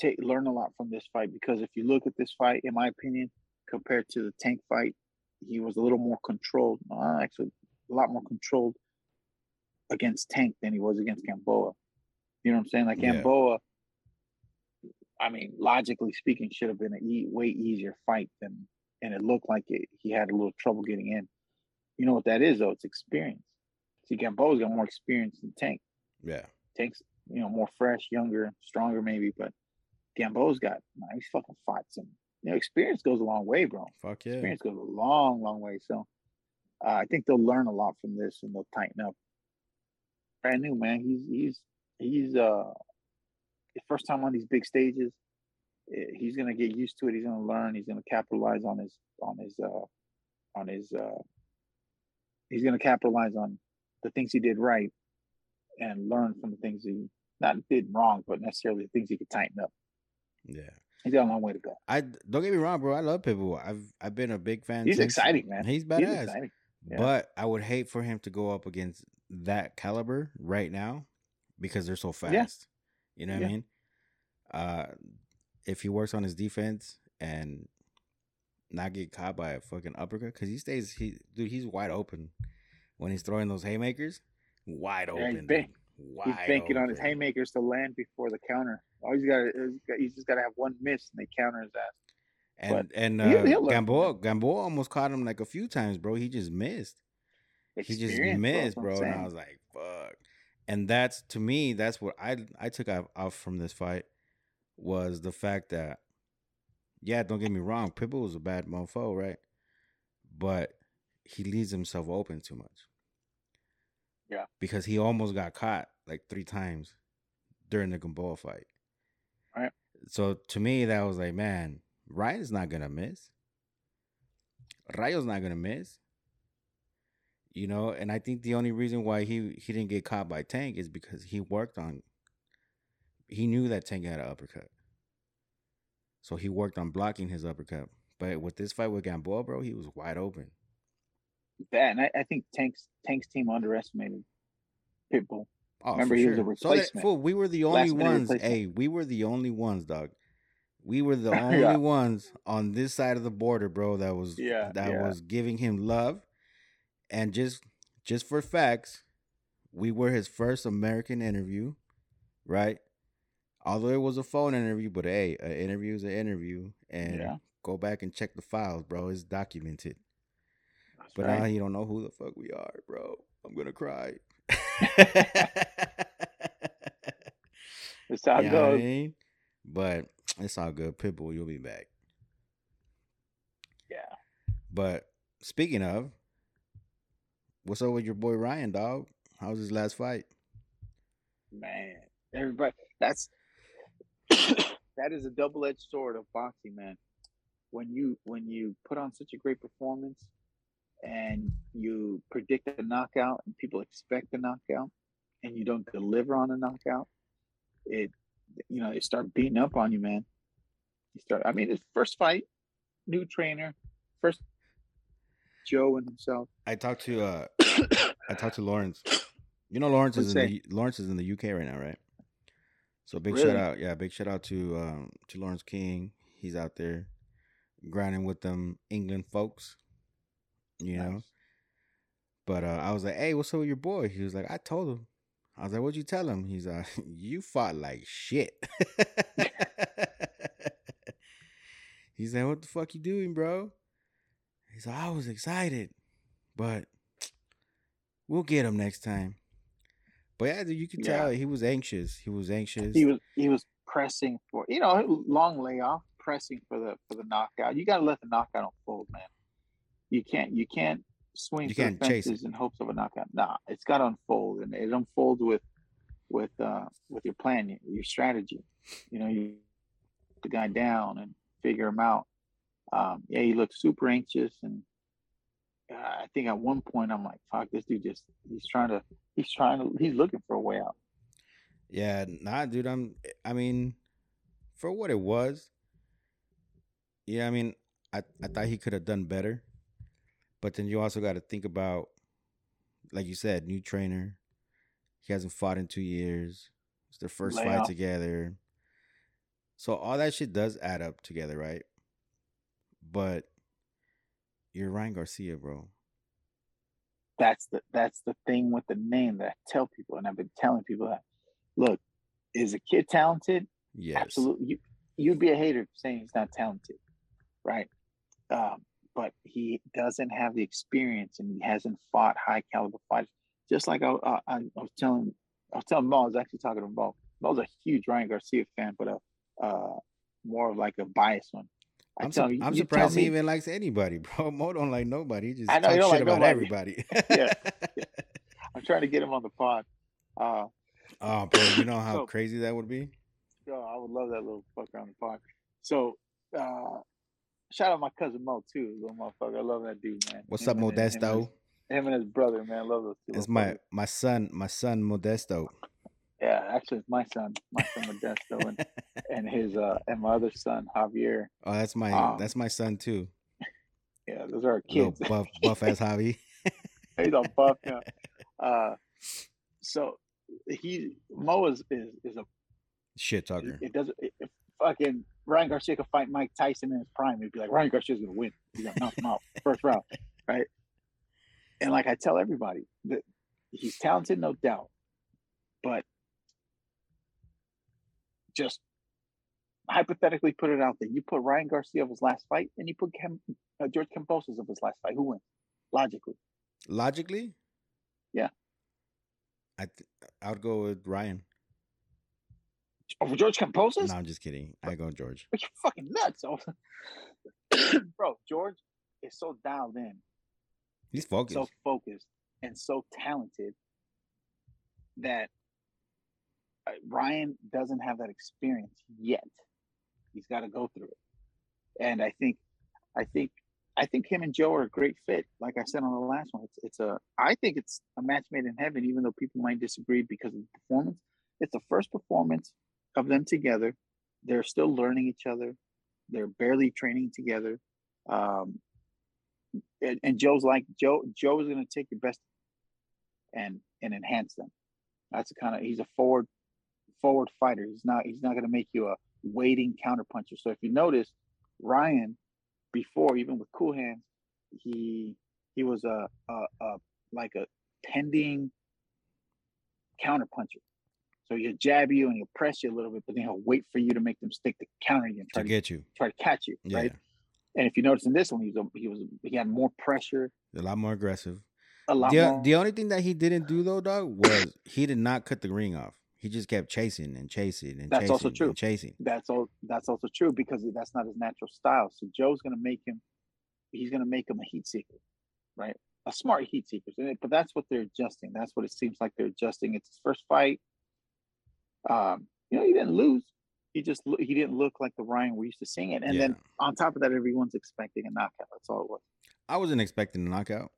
take learn a lot from this fight because if you look at this fight, in my opinion, compared to the Tank fight, he was a little more controlled. Uh, actually, a lot more controlled against Tank than he was against Gamboa. You know what I'm saying? Like Yeah. Gamboa, I mean, logically speaking, should have been a e- way easier fight than, and it looked like it, he had a little trouble getting in. You know what that is though? It's experience. See, Gamboa's got more experience than Tank. Yeah, Tank's, you know, more fresh, younger, stronger maybe, but Gamboa's got, man, he's fucking fought some. You know, experience goes a long way, bro. fuck yeah. Experience goes a long, long way. So uh, I think they'll learn a lot from this and they'll tighten up. Brand new, man. He's he's he's uh first time on these big stages. Eh, He's gonna get used to it. He's gonna learn. He's gonna capitalize on his on his uh on his uh he's gonna capitalize on the things he did right and learn from the things he not did wrong, but necessarily the things he could tighten up. Yeah. He's got a long way to go. I don't get me wrong, bro. I love Pitbull. I've I've been a big fan. He's since- exciting, man. He's He's badass. exciting. Yeah. But I would hate for him to go up against that caliber right now because they're so fast. You know what I mean? Uh if he works on his defense and not get caught by a fucking uppercut, because he stays he dude, he's wide open when he's throwing those haymakers. Wide Yeah, he's open. big. He's banking on his haymakers to land before the counter. All he's got is he's just got to have one miss and they counter his ass. And and he'll- uh, he'll Gamboa Gamboa almost caught him like a few times, bro. He just missed. he just Experience, bro, missed, bro. And I was like, fuck. And that's to me, that's what I I took off, off from this fight was the fact that, yeah, don't get me wrong, Pitbull was a bad mofo, right? But he leaves himself open too much. Yeah. Because he almost got caught like three times during the Gamboa fight. So to me, that was like, man, Ryan's not gonna miss. Rayo's not gonna miss. You know, and I think the only reason why he he didn't get caught by Tank is because he worked on. He knew that Tank had an uppercut, so he worked on blocking his uppercut. But with this fight with Gamboa, bro, he was wide open. that, and I, I think Tank's Tank's team underestimated Pitbull. Oh, Remember, for he was a sure. So that, fool, we were the only ones. replacement. Hey, we were the only ones, dog. We were the Yeah. only ones on this side of the border, bro. That was Yeah, that yeah. was giving him love, and just just for facts, we were his first American interview, right? Although it was a phone interview, but hey, an interview is an interview, and Yeah. go back and check the files, bro. It's documented. That's But right. Uh, now you don't know who the fuck we are, bro. I'm gonna cry. That's how it know I goes. mean? But it's all good. Pitbull, you'll be back. Yeah. But speaking of, what's up with your boy Ryan, dog? How was his last fight? Man, everybody, that's that is a double-edged sword of boxing, man. When you when you put on such a great performance and you predict a knockout and people expect a knockout and you don't deliver on a knockout, it you know they start beating up on you, man. You start. I mean, his first fight, new trainer, first Joe and himself. I talked to uh I talked to Lawrence. You know Lawrence is in the Lawrence is in the UK right now, right? So big Really? shout out, yeah, big shout out to um to Lawrence King. He's out there grinding with them England folks. You know. Nice. But uh, I was like, "Hey, what's up with your boy?" He was like, "I told him." I was like, "What'd you tell him?" He's like, "You fought like shit." he said, "What the fuck you doing, bro?" He's like, "I was excited, but we'll get him next time." But yeah, you could Yeah. tell he was anxious. He was anxious. he was he was pressing for you know long layoff pressing for the for the knockout you got to let the knockout unfold man You can't you can't swing you can't chase in hopes of a knockout. Nah, it's got to unfold, and it unfolds with with uh with your plan, your strategy. You know, you put the guy down and figure him out. Um, yeah, he looked super anxious, and uh, I think at one point I'm like, "Fuck, this dude just he's trying to he's trying to he's looking for a way out." Yeah, nah, dude. I'm. I mean, for what it was, yeah. I mean, I I thought he could have done better, but then you also got to think about, like you said, new trainer. He hasn't fought in two years. It's their first Lay fight together. So all that shit does add up together, right? But you're Ryan Garcia, bro. That's the that's the thing with the name that I tell people, and I've been telling people that. Look, is a kid talented? Yes. Absolutely. You, you'd be a hater saying he's not talented, right? Um, but he doesn't have the experience, and he hasn't fought high caliber fighters. Just like I, I, I was telling, I was telling Mo, I was actually talking to Mo. Mo's a huge Ryan Garcia fan, but a uh, more of like a biased one. I am su- you, I'm surprised he even likes anybody, bro. Mo don't like nobody. He just I know, talks shit like about nobody. everybody. yeah. yeah. I'm trying to get him on the pod. Uh, oh, bro, you know how so, crazy that would be? Yo, I would love that little fucker on the pod. So, uh, shout out my cousin Mo too, little motherfucker. I love that dude, man. What's him up, Modesto? Him, him and his brother, man. I love those two. It's my my son, my son Modesto. Yeah, actually, it's my son, my son Modesto, and, and his uh and my other son Javier. Oh, that's my um, that's my son too. Yeah, those are our kids. buff, buff ass Javi. He's a buff now. Uh, so he Mo is is, is a shit talker. It, it doesn't. It, it, fucking Ryan Garcia could fight Mike Tyson in his prime. He'd be like, Ryan Garcia's gonna win. He's gonna knock him out first round, right? And like I tell everybody that he's talented, no doubt, but just hypothetically put it out there. You put Ryan Garcia of his last fight, and you put Cam, uh, George Kambosos of his last fight. Who wins? Logically. Logically. Yeah. I th- I would go with Ryan. Over George Kambosos? No, I'm just kidding. I go George. But you're fucking nuts, bro. George is so dialed in. He's focused. So focused and so talented that uh, Ryan doesn't have that experience yet. He's got to go through it. And I think, I think, I think him and Joe are a great fit. Like I said on the last one, it's, it's a, I think it's a match made in heaven, even though people might disagree because of the performance. It's the first performance of them together. They're still learning each other. They're barely training together. Um, and, and Joe's like Joe. Joe is going to take your best and and enhance them. That's the kind of he's a forward forward fighter. He's not he's not going to make you a waiting counterpuncher. So if you notice, Ryan before even with cool hands, he he was a, a, a like a pending counterpuncher. So he'll jab you and he'll press you a little bit, but then he'll wait for you to make them stick the counter and try to, to get you, try to catch you, yeah. right? And if you notice in this one, he was he was he had more pressure, a lot more aggressive. A lot the, more. the only thing that he didn't do though, dog, was he did not cut the ring off. He just kept chasing and chasing and chasing. that's chasing also true. chasing. That's all. That's also true because that's not his natural style. So Joe's gonna make him. He's gonna make him a heat seeker, right? A smart heat seeker. But that's what they're adjusting. That's what it seems like they're adjusting. It's his first fight. Um, you know, he didn't lose. He just he didn't look like the Ryan we're used to seeing it. And yeah. then on top of that, everyone's expecting a knockout. That's all it was. I wasn't expecting a knockout.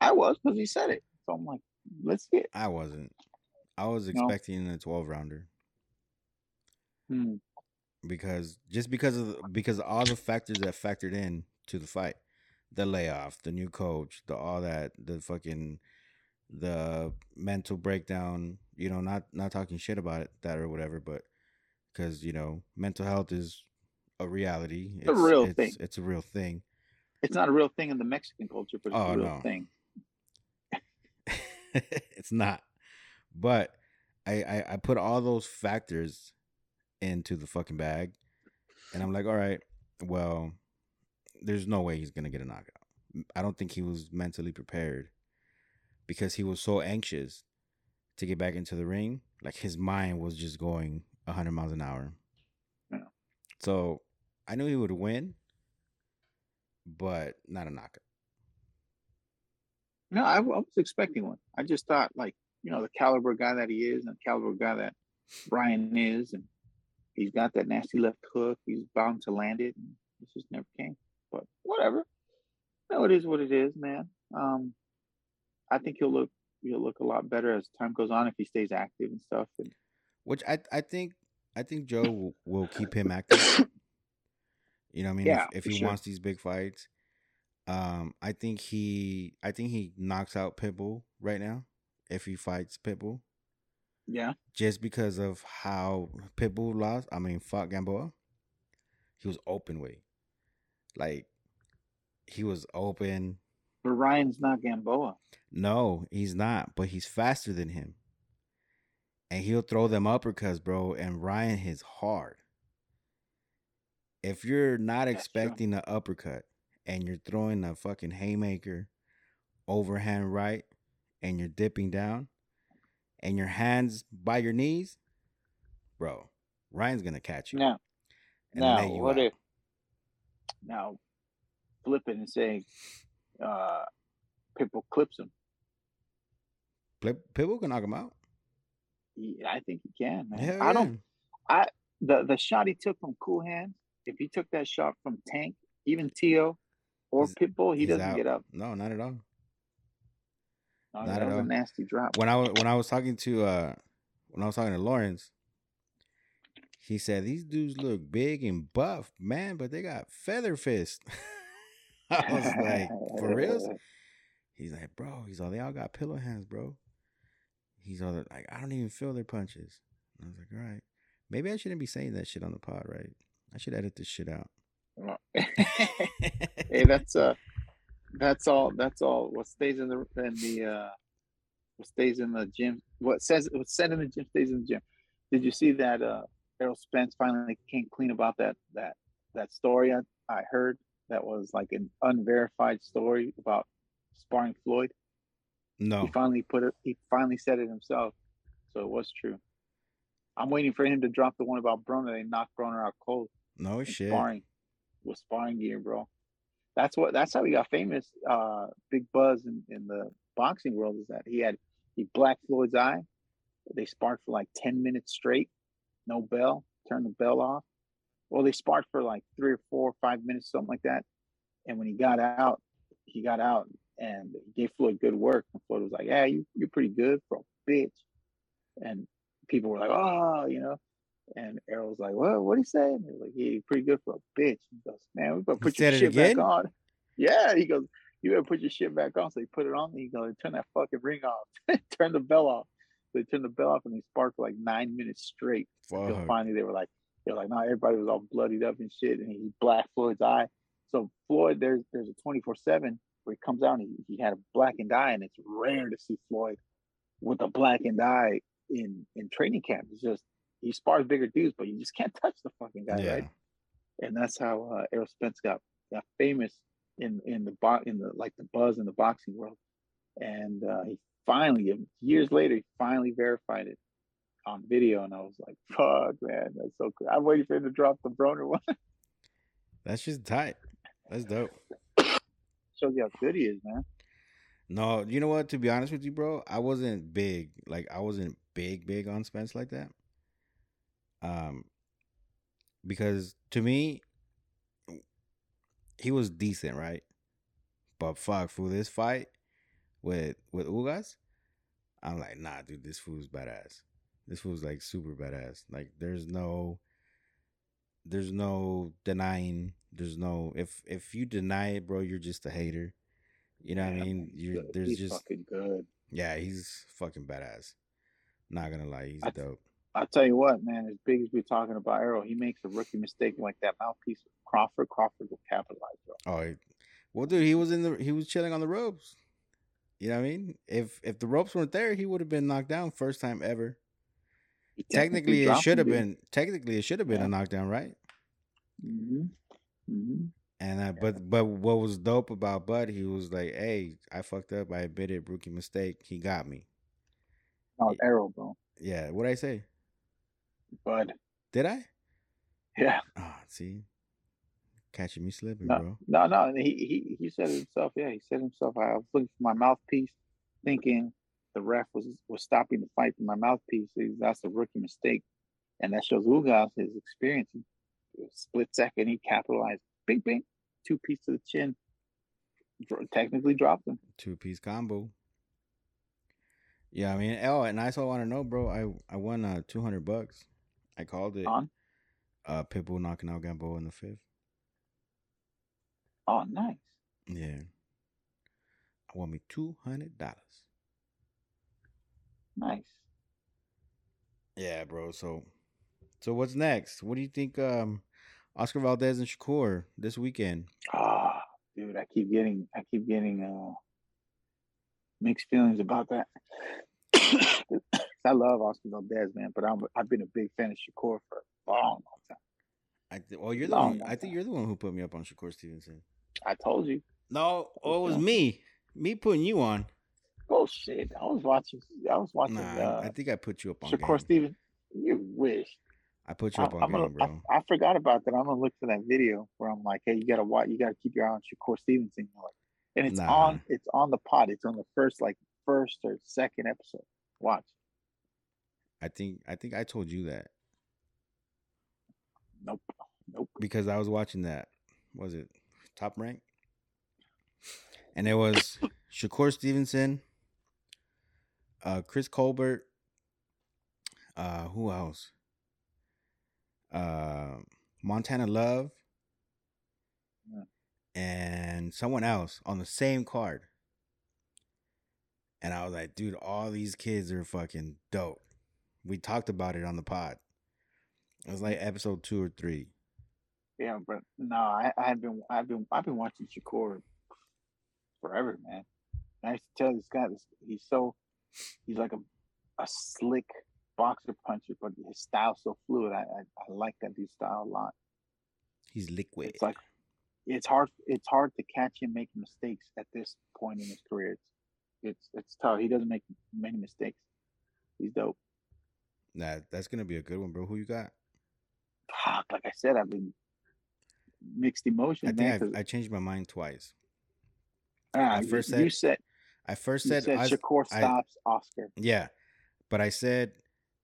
I was because he said it. So I'm like, let's get. I wasn't. I was expecting no. a 12 rounder. Hmm. Because just because of the, because of all the factors that factored in to the fight, the layoff, the new coach, the all that, the fucking the mental breakdown, you know, not not talking shit about it that or whatever, but cuz you know, mental health is a reality. It's a real it's, thing. It's a real thing. It's not a real thing in the Mexican culture, but it's oh, a real no. thing. it's not. But I, I, I put all those factors into the fucking bag, and I'm like, all right, well, there's no way he's gonna get a knockout. I don't think he was mentally prepared because he was so anxious to get back into the ring. Like his mind was just going 100 miles an hour. Yeah. So I knew he would win, but not a knockout. No, I, I was expecting one. I just thought, like, you know, the caliber guy that he is, and the caliber guy that Brian is, and he's got that nasty left hook. He's bound to land it, and it just never came. But whatever. No, it is what it is, man. Um, I think he'll look he'll look a lot better as time goes on if he stays active and stuff. And which I I think I think Joe will, will keep him active. You know, what I mean, yeah, if, if he sure. wants these big fights, um, I think he I think he knocks out Pitbull right now if he fights Pitbull. Yeah. Just because of how Pitbull lost, I mean, fought Gamboa. He was open weight. Like he was open. But Ryan's not Gamboa. No, he's not, but he's faster than him. And he'll throw them uppercuts, bro. And Ryan hits hard. If you're not That's expecting an uppercut and you're throwing a fucking haymaker overhand right and you're dipping down and your hands by your knees, bro, Ryan's gonna catch you. Now, now what out. if now flipping and saying uh Pitbull clips him? Pitbull can knock him out. Yeah, I think he can. Man. I don't. I the the shot he took from Cool Hands. If he took that shot from Tank, even Tio or he's, Pitbull, he doesn't out. get up. No, not at all. No, not that at was all. a nasty drop. When I was when I was talking to uh when I was talking to Lawrence, he said these dudes look big and buff, man, but they got feather fist. I was like, for real? He's like, bro. He's all they all got pillow hands, bro. He's all like, I don't even feel their punches. And I was like, all right, maybe I shouldn't be saying that shit on the pod, right? I should edit this shit out. hey, that's uh, that's all. That's all. What stays in the in the uh, what stays in the gym. What says what's said in the gym stays in the gym. Did you see that? Uh, Errol Spence finally came clean about that that that story I, I heard that was like an unverified story about sparring Floyd. No, he finally put it. He finally said it himself, so it was true. I'm waiting for him to drop the one about Broner. They knocked Broner out cold. No shit. Sparring with sparring gear, bro. That's what. That's how he got famous. Uh, big buzz in, in the boxing world is that he had he black Floyd's eye. They sparred for like ten minutes straight, no bell. Turn the bell off. Well, they sparred for like three or four, or five minutes, something like that. And when he got out, he got out and he gave Floyd good work. And Floyd was like, "Yeah, you you're pretty good for a bitch." And people were like, "Oh, you know." And Errol was like, "What? What he say?" And he was like, "Yeah, pretty good for a bitch." He goes, "Man, we better put your shit back on." Yeah, he goes, "You better put your shit back on." So he put it on. And he goes, "Turn that fucking ring off. Turn the bell off." So they turned the bell off, and they sparked for like nine minutes straight. Until finally, they were like, "They're like, no, nah, everybody was all bloodied up and shit." And he black Floyd's eye. So Floyd, there's there's a twenty four seven where he comes out and he, he had a blackened eye, and it's rare to see Floyd with a blackened eye in in training camp. It's just he spars bigger dudes, but you just can't touch the fucking guy, yeah. right? And that's how uh, Errol Spence got got famous in in the bo- in the like the buzz in the boxing world. And uh, he finally, years later, he finally verified it on video, and I was like, "Fuck, man, that's so cool." I'm waiting for him to drop the Broner one. that's just tight. That's dope shows you how good he is, man. No, you know what? To be honest with you, bro, I wasn't big. Like I wasn't big, big on Spence like that. Um, because to me, he was decent, right? But fuck, for this fight with with Ugas, I'm like, nah, dude, this fool's badass. This fool's like super badass. Like, there's no, there's no denying there's no if if you deny it, bro, you're just a hater. You know yeah, what I mean? You're there's he's just fucking good. Yeah, he's fucking badass. Not gonna lie, he's I, dope. I'll tell you what, man. As big as we're talking about Errol, he makes a rookie mistake like that mouthpiece. Crawford, Crawford will capitalize, bro. Oh, well, dude, he was in the he was chilling on the ropes. You know what I mean? If if the ropes weren't there, he would have been knocked down first time ever. Technically, it should have been. Technically, it should have been yeah. a knockdown, right? Mm-hmm. Mm-hmm. And I, but but what was dope about Bud, he was like, "Hey, I fucked up. I admitted rookie mistake. He got me." Oh, Errol, bro. Yeah, what I say? Bud. Did I? Yeah. Oh, see, catching me slipping, no, bro. No, no, he he he said it himself. Yeah, he said himself. I was looking for my mouthpiece, thinking the ref was was stopping the fight for my mouthpiece. That's a rookie mistake, and that shows Ugas his experience. Split second, he capitalized. Bing, bing, two piece to the chin. Technically dropped him. Two piece combo. Yeah, I mean, oh, and I also want to know, bro. I I won uh two hundred bucks. I called it on uh Pitbull knocking out Gamboa in the fifth. Oh, nice. Yeah. I won me two hundred dollars. Nice. Yeah, bro. So, so what's next? What do you think? Um, Oscar Valdez and Shakur this weekend. Ah, oh, dude, I keep getting, I keep getting uh mixed feelings about that. I love Oscar Valdez, man, but I'm I've been a big fan of Shakur for a long, long time. I th- well, you're the long, one. I think you're the one who put me up on Shakur Stevenson. I told you. No, oh, it was me. Me putting you on. Oh shit! I was watching. I was watching. Nah, uh, I think I put you up on. Shakur Stevenson. You wish. I put you up I, on game, bro. I, I, forgot about that. I'm gonna look for that video where I'm like, "Hey, you gotta watch. You gotta keep your eye on Shakur Stevenson." And it's nah. on. It's on the pod. It's on the first, like first or second episode. Watch. I think. I think I told you that. Nope. Nope. Because I was watching that. Was it top rank? And it was Shakur Stevenson, uh, Chris Colbert, uh, who else? Uh, Montana Love, yeah. and someone else on the same card. And I was like, dude, all these kids are fucking dope. We talked about it on the pod. It was like episode two or three. Yeah, but no, I, I've been, I've been, I've been watching Shakur forever, man. I used to tell this guy, this he's so, he's like a, a slick boxer puncher, but his style's so fluid. I, I, I like that dude's style a lot. He's liquid. It's like, it's hard, it's hard to catch him making mistakes at this point in his career. It's, it's, it's tough. He doesn't make many mistakes. He's dope. Nah, that's gonna be a good one, bro. Who you got? Fuck, like I said, I've been mixed emotions. I think man, I changed my mind twice. Ah, I first you, said you said I first said, said Shakur stops I, Oscar. Yeah, but I said,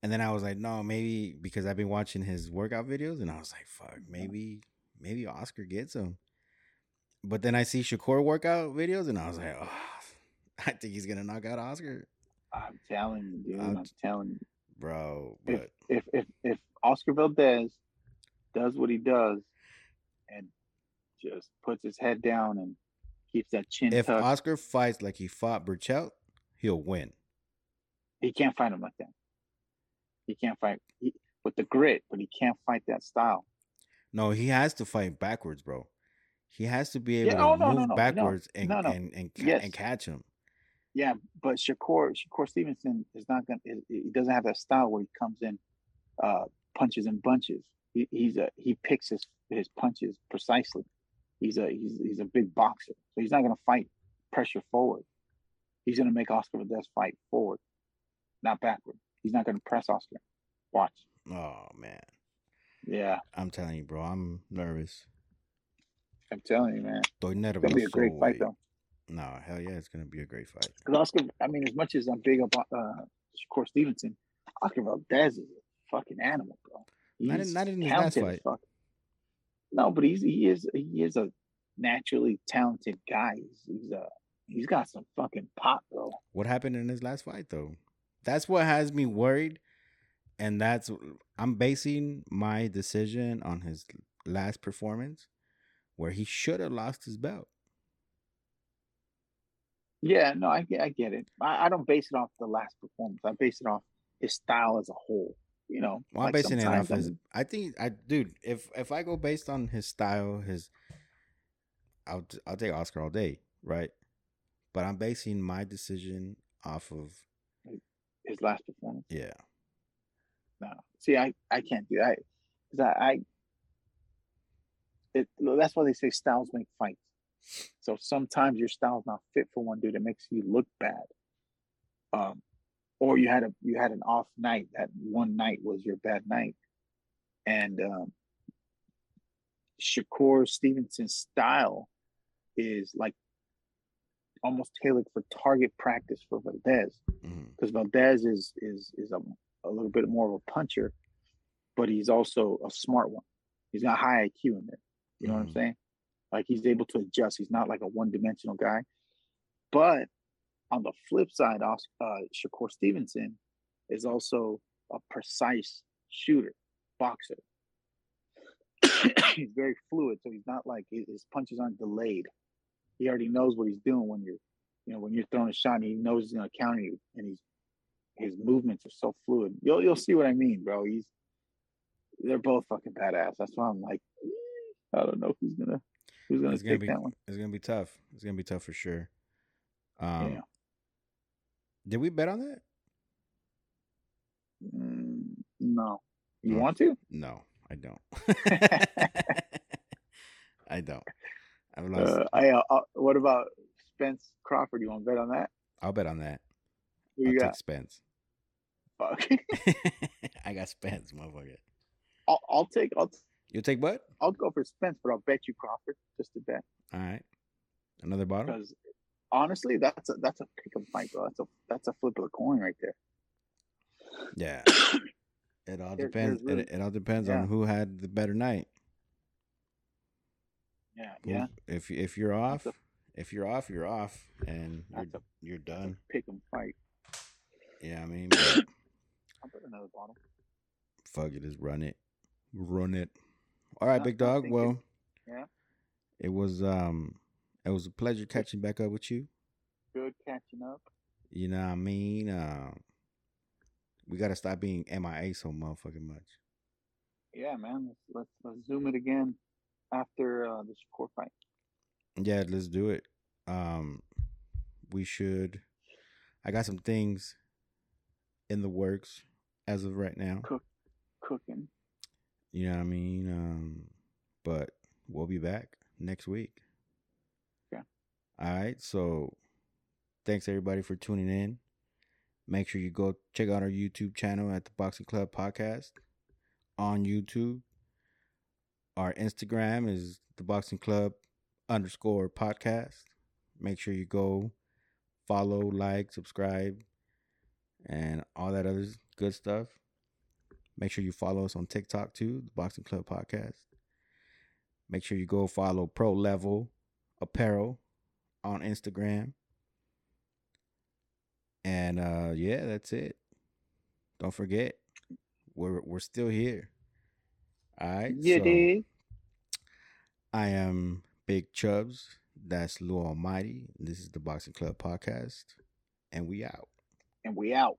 and then I was like, no, maybe because I've been watching his workout videos, and I was like, fuck, maybe maybe Oscar gets him. But then I see Shakur workout videos, and I was like, oh, I think he's gonna knock out Oscar. I'm telling you, dude. I'm, I'm telling you, bro. But if, if if if Oscar Valdez does what he does and just puts his head down and keeps that chin. If tucked. Oscar fights like he fought Berchelt, he'll win. He can't fight him like that. He can't fight he, with the grit, but he can't fight that style. No, he has to fight backwards, bro. He has to be able yeah, to oh, no, move no, no, backwards and, and and yes. and catch him. Yeah, but Shakur Shakur Stevenson is not gonna. He doesn't have that style where he comes in, uh, punches in bunches. He, he's a he picks his his punches precisely. He's a he's he's a big boxer, so he's not going to fight pressure forward. He's going to make Oscar Valdez fight forward, not backward. He's not going to press Oscar. Watch. Oh man. Yeah. I'm telling you, bro. I'm nervous. I'm telling you, man. Estoy nervous. It's gonna be a great fight, though. No, hell yeah, it's gonna be a great fight. Because Oscar, I mean, as much as I'm big about uh, Shakur Stevenson, Oscar Valdez is a fucking animal, bro. He's not in, not in his last fight. No, but he's he is he is a naturally talented guy. He's, he's a he's got some fucking pop, though. What happened in his last fight, though? That's what has me worried, and that's I'm basing my decision on his last performance, where he should have lost his belt. Yeah, no, I get, I get it. I, I don't base it off the last performance. I base it off his style as a whole you know. Well, I'm basing it off his. I think I, dude. If if I go based on his style, his, I'll I'll take Oscar all day, right? But I'm basing my decision off of his last performance. Yeah. No, see, I I can't do that because I, I it, that's why they say styles make fights. So sometimes your style's not fit for one dude. It makes you look bad. Um, or you had a you had an off night that one night was your bad night and um Shakur Stevenson's style is like almost tailored for target practice for Valdez because mm-hmm. Valdez is is is a, a little bit more of a puncher, but he's also a smart one. He's got high IQ in there. You know mm-hmm. what I'm mm-hmm. saying? Like he's able to adjust. He's not like a one dimensional guy. But on the flip side, uh, Shakur Stevenson is also a precise shooter, boxer. he's very fluid, so he's not like his punches aren't delayed. He already knows what he's doing when you're, you know, when you're throwing a shot. And he knows he's gonna counter you, and he's his movements are so fluid. You'll you'll see what I mean, bro. He's they're both fucking badass. That's why I'm like, I don't know who's gonna who's gonna, it's gonna be, that one. It's gonna be tough. It's gonna be tough for sure. Um, yeah. Did we bet on that? Mm, no. You want to? No, I don't. I don't. I've lost. Uh, I, uh, uh, what about Spence Crawford? You want to bet on that? I'll bet on that. Who I'll you got? Spence. Fuck. I got Spence, motherfucker. I'll, I'll take. I'll. T- you take what? I'll go for Spence, but I'll bet you Crawford just to bet. All right. Another bottle. Because honestly, that's a that's a pick 'em fight, bro. That's a that's a flip of the coin right there. Yeah. it all depends. Really, it, it, all depends yeah. on who had the better night. Yeah, yeah. If if you're off, a, if you're off, you're off, and you're a, you're done. Pick 'em fight. Yeah, I mean, I'll put another bottle. Fuck it, just run it, run it. All right, big dog. Well, yeah. It was um it was a pleasure catching back up with you. Good catching up. You know what I mean? Uh, we got to stop being MIA so motherfucking much. Yeah, man. Let's let's, let's zoom it again after uh, the Shakur fight. Yeah, let's do it. Um, we should. I got some things in the works as of right now. Cook, cooking. You know what I mean? Um, but we'll be back next week. All right. So thanks everybody for tuning in. Make sure you go check out our YouTube channel at the Boxing Club Podcast on YouTube. Our Instagram is the Boxing Club underscore podcast. Make sure you go follow, like, subscribe, and all that other good stuff. Make sure you follow us on TikTok too, the Boxing Club Podcast. Make sure you go follow Pro Level Apparel on Instagram. And uh yeah, that's it. Don't forget, we're we're still here. All right. Yeah, so, I am Bigg Chubbs. That's Lu Almighty. This is the Boxing Club podcast. And we out. And we out.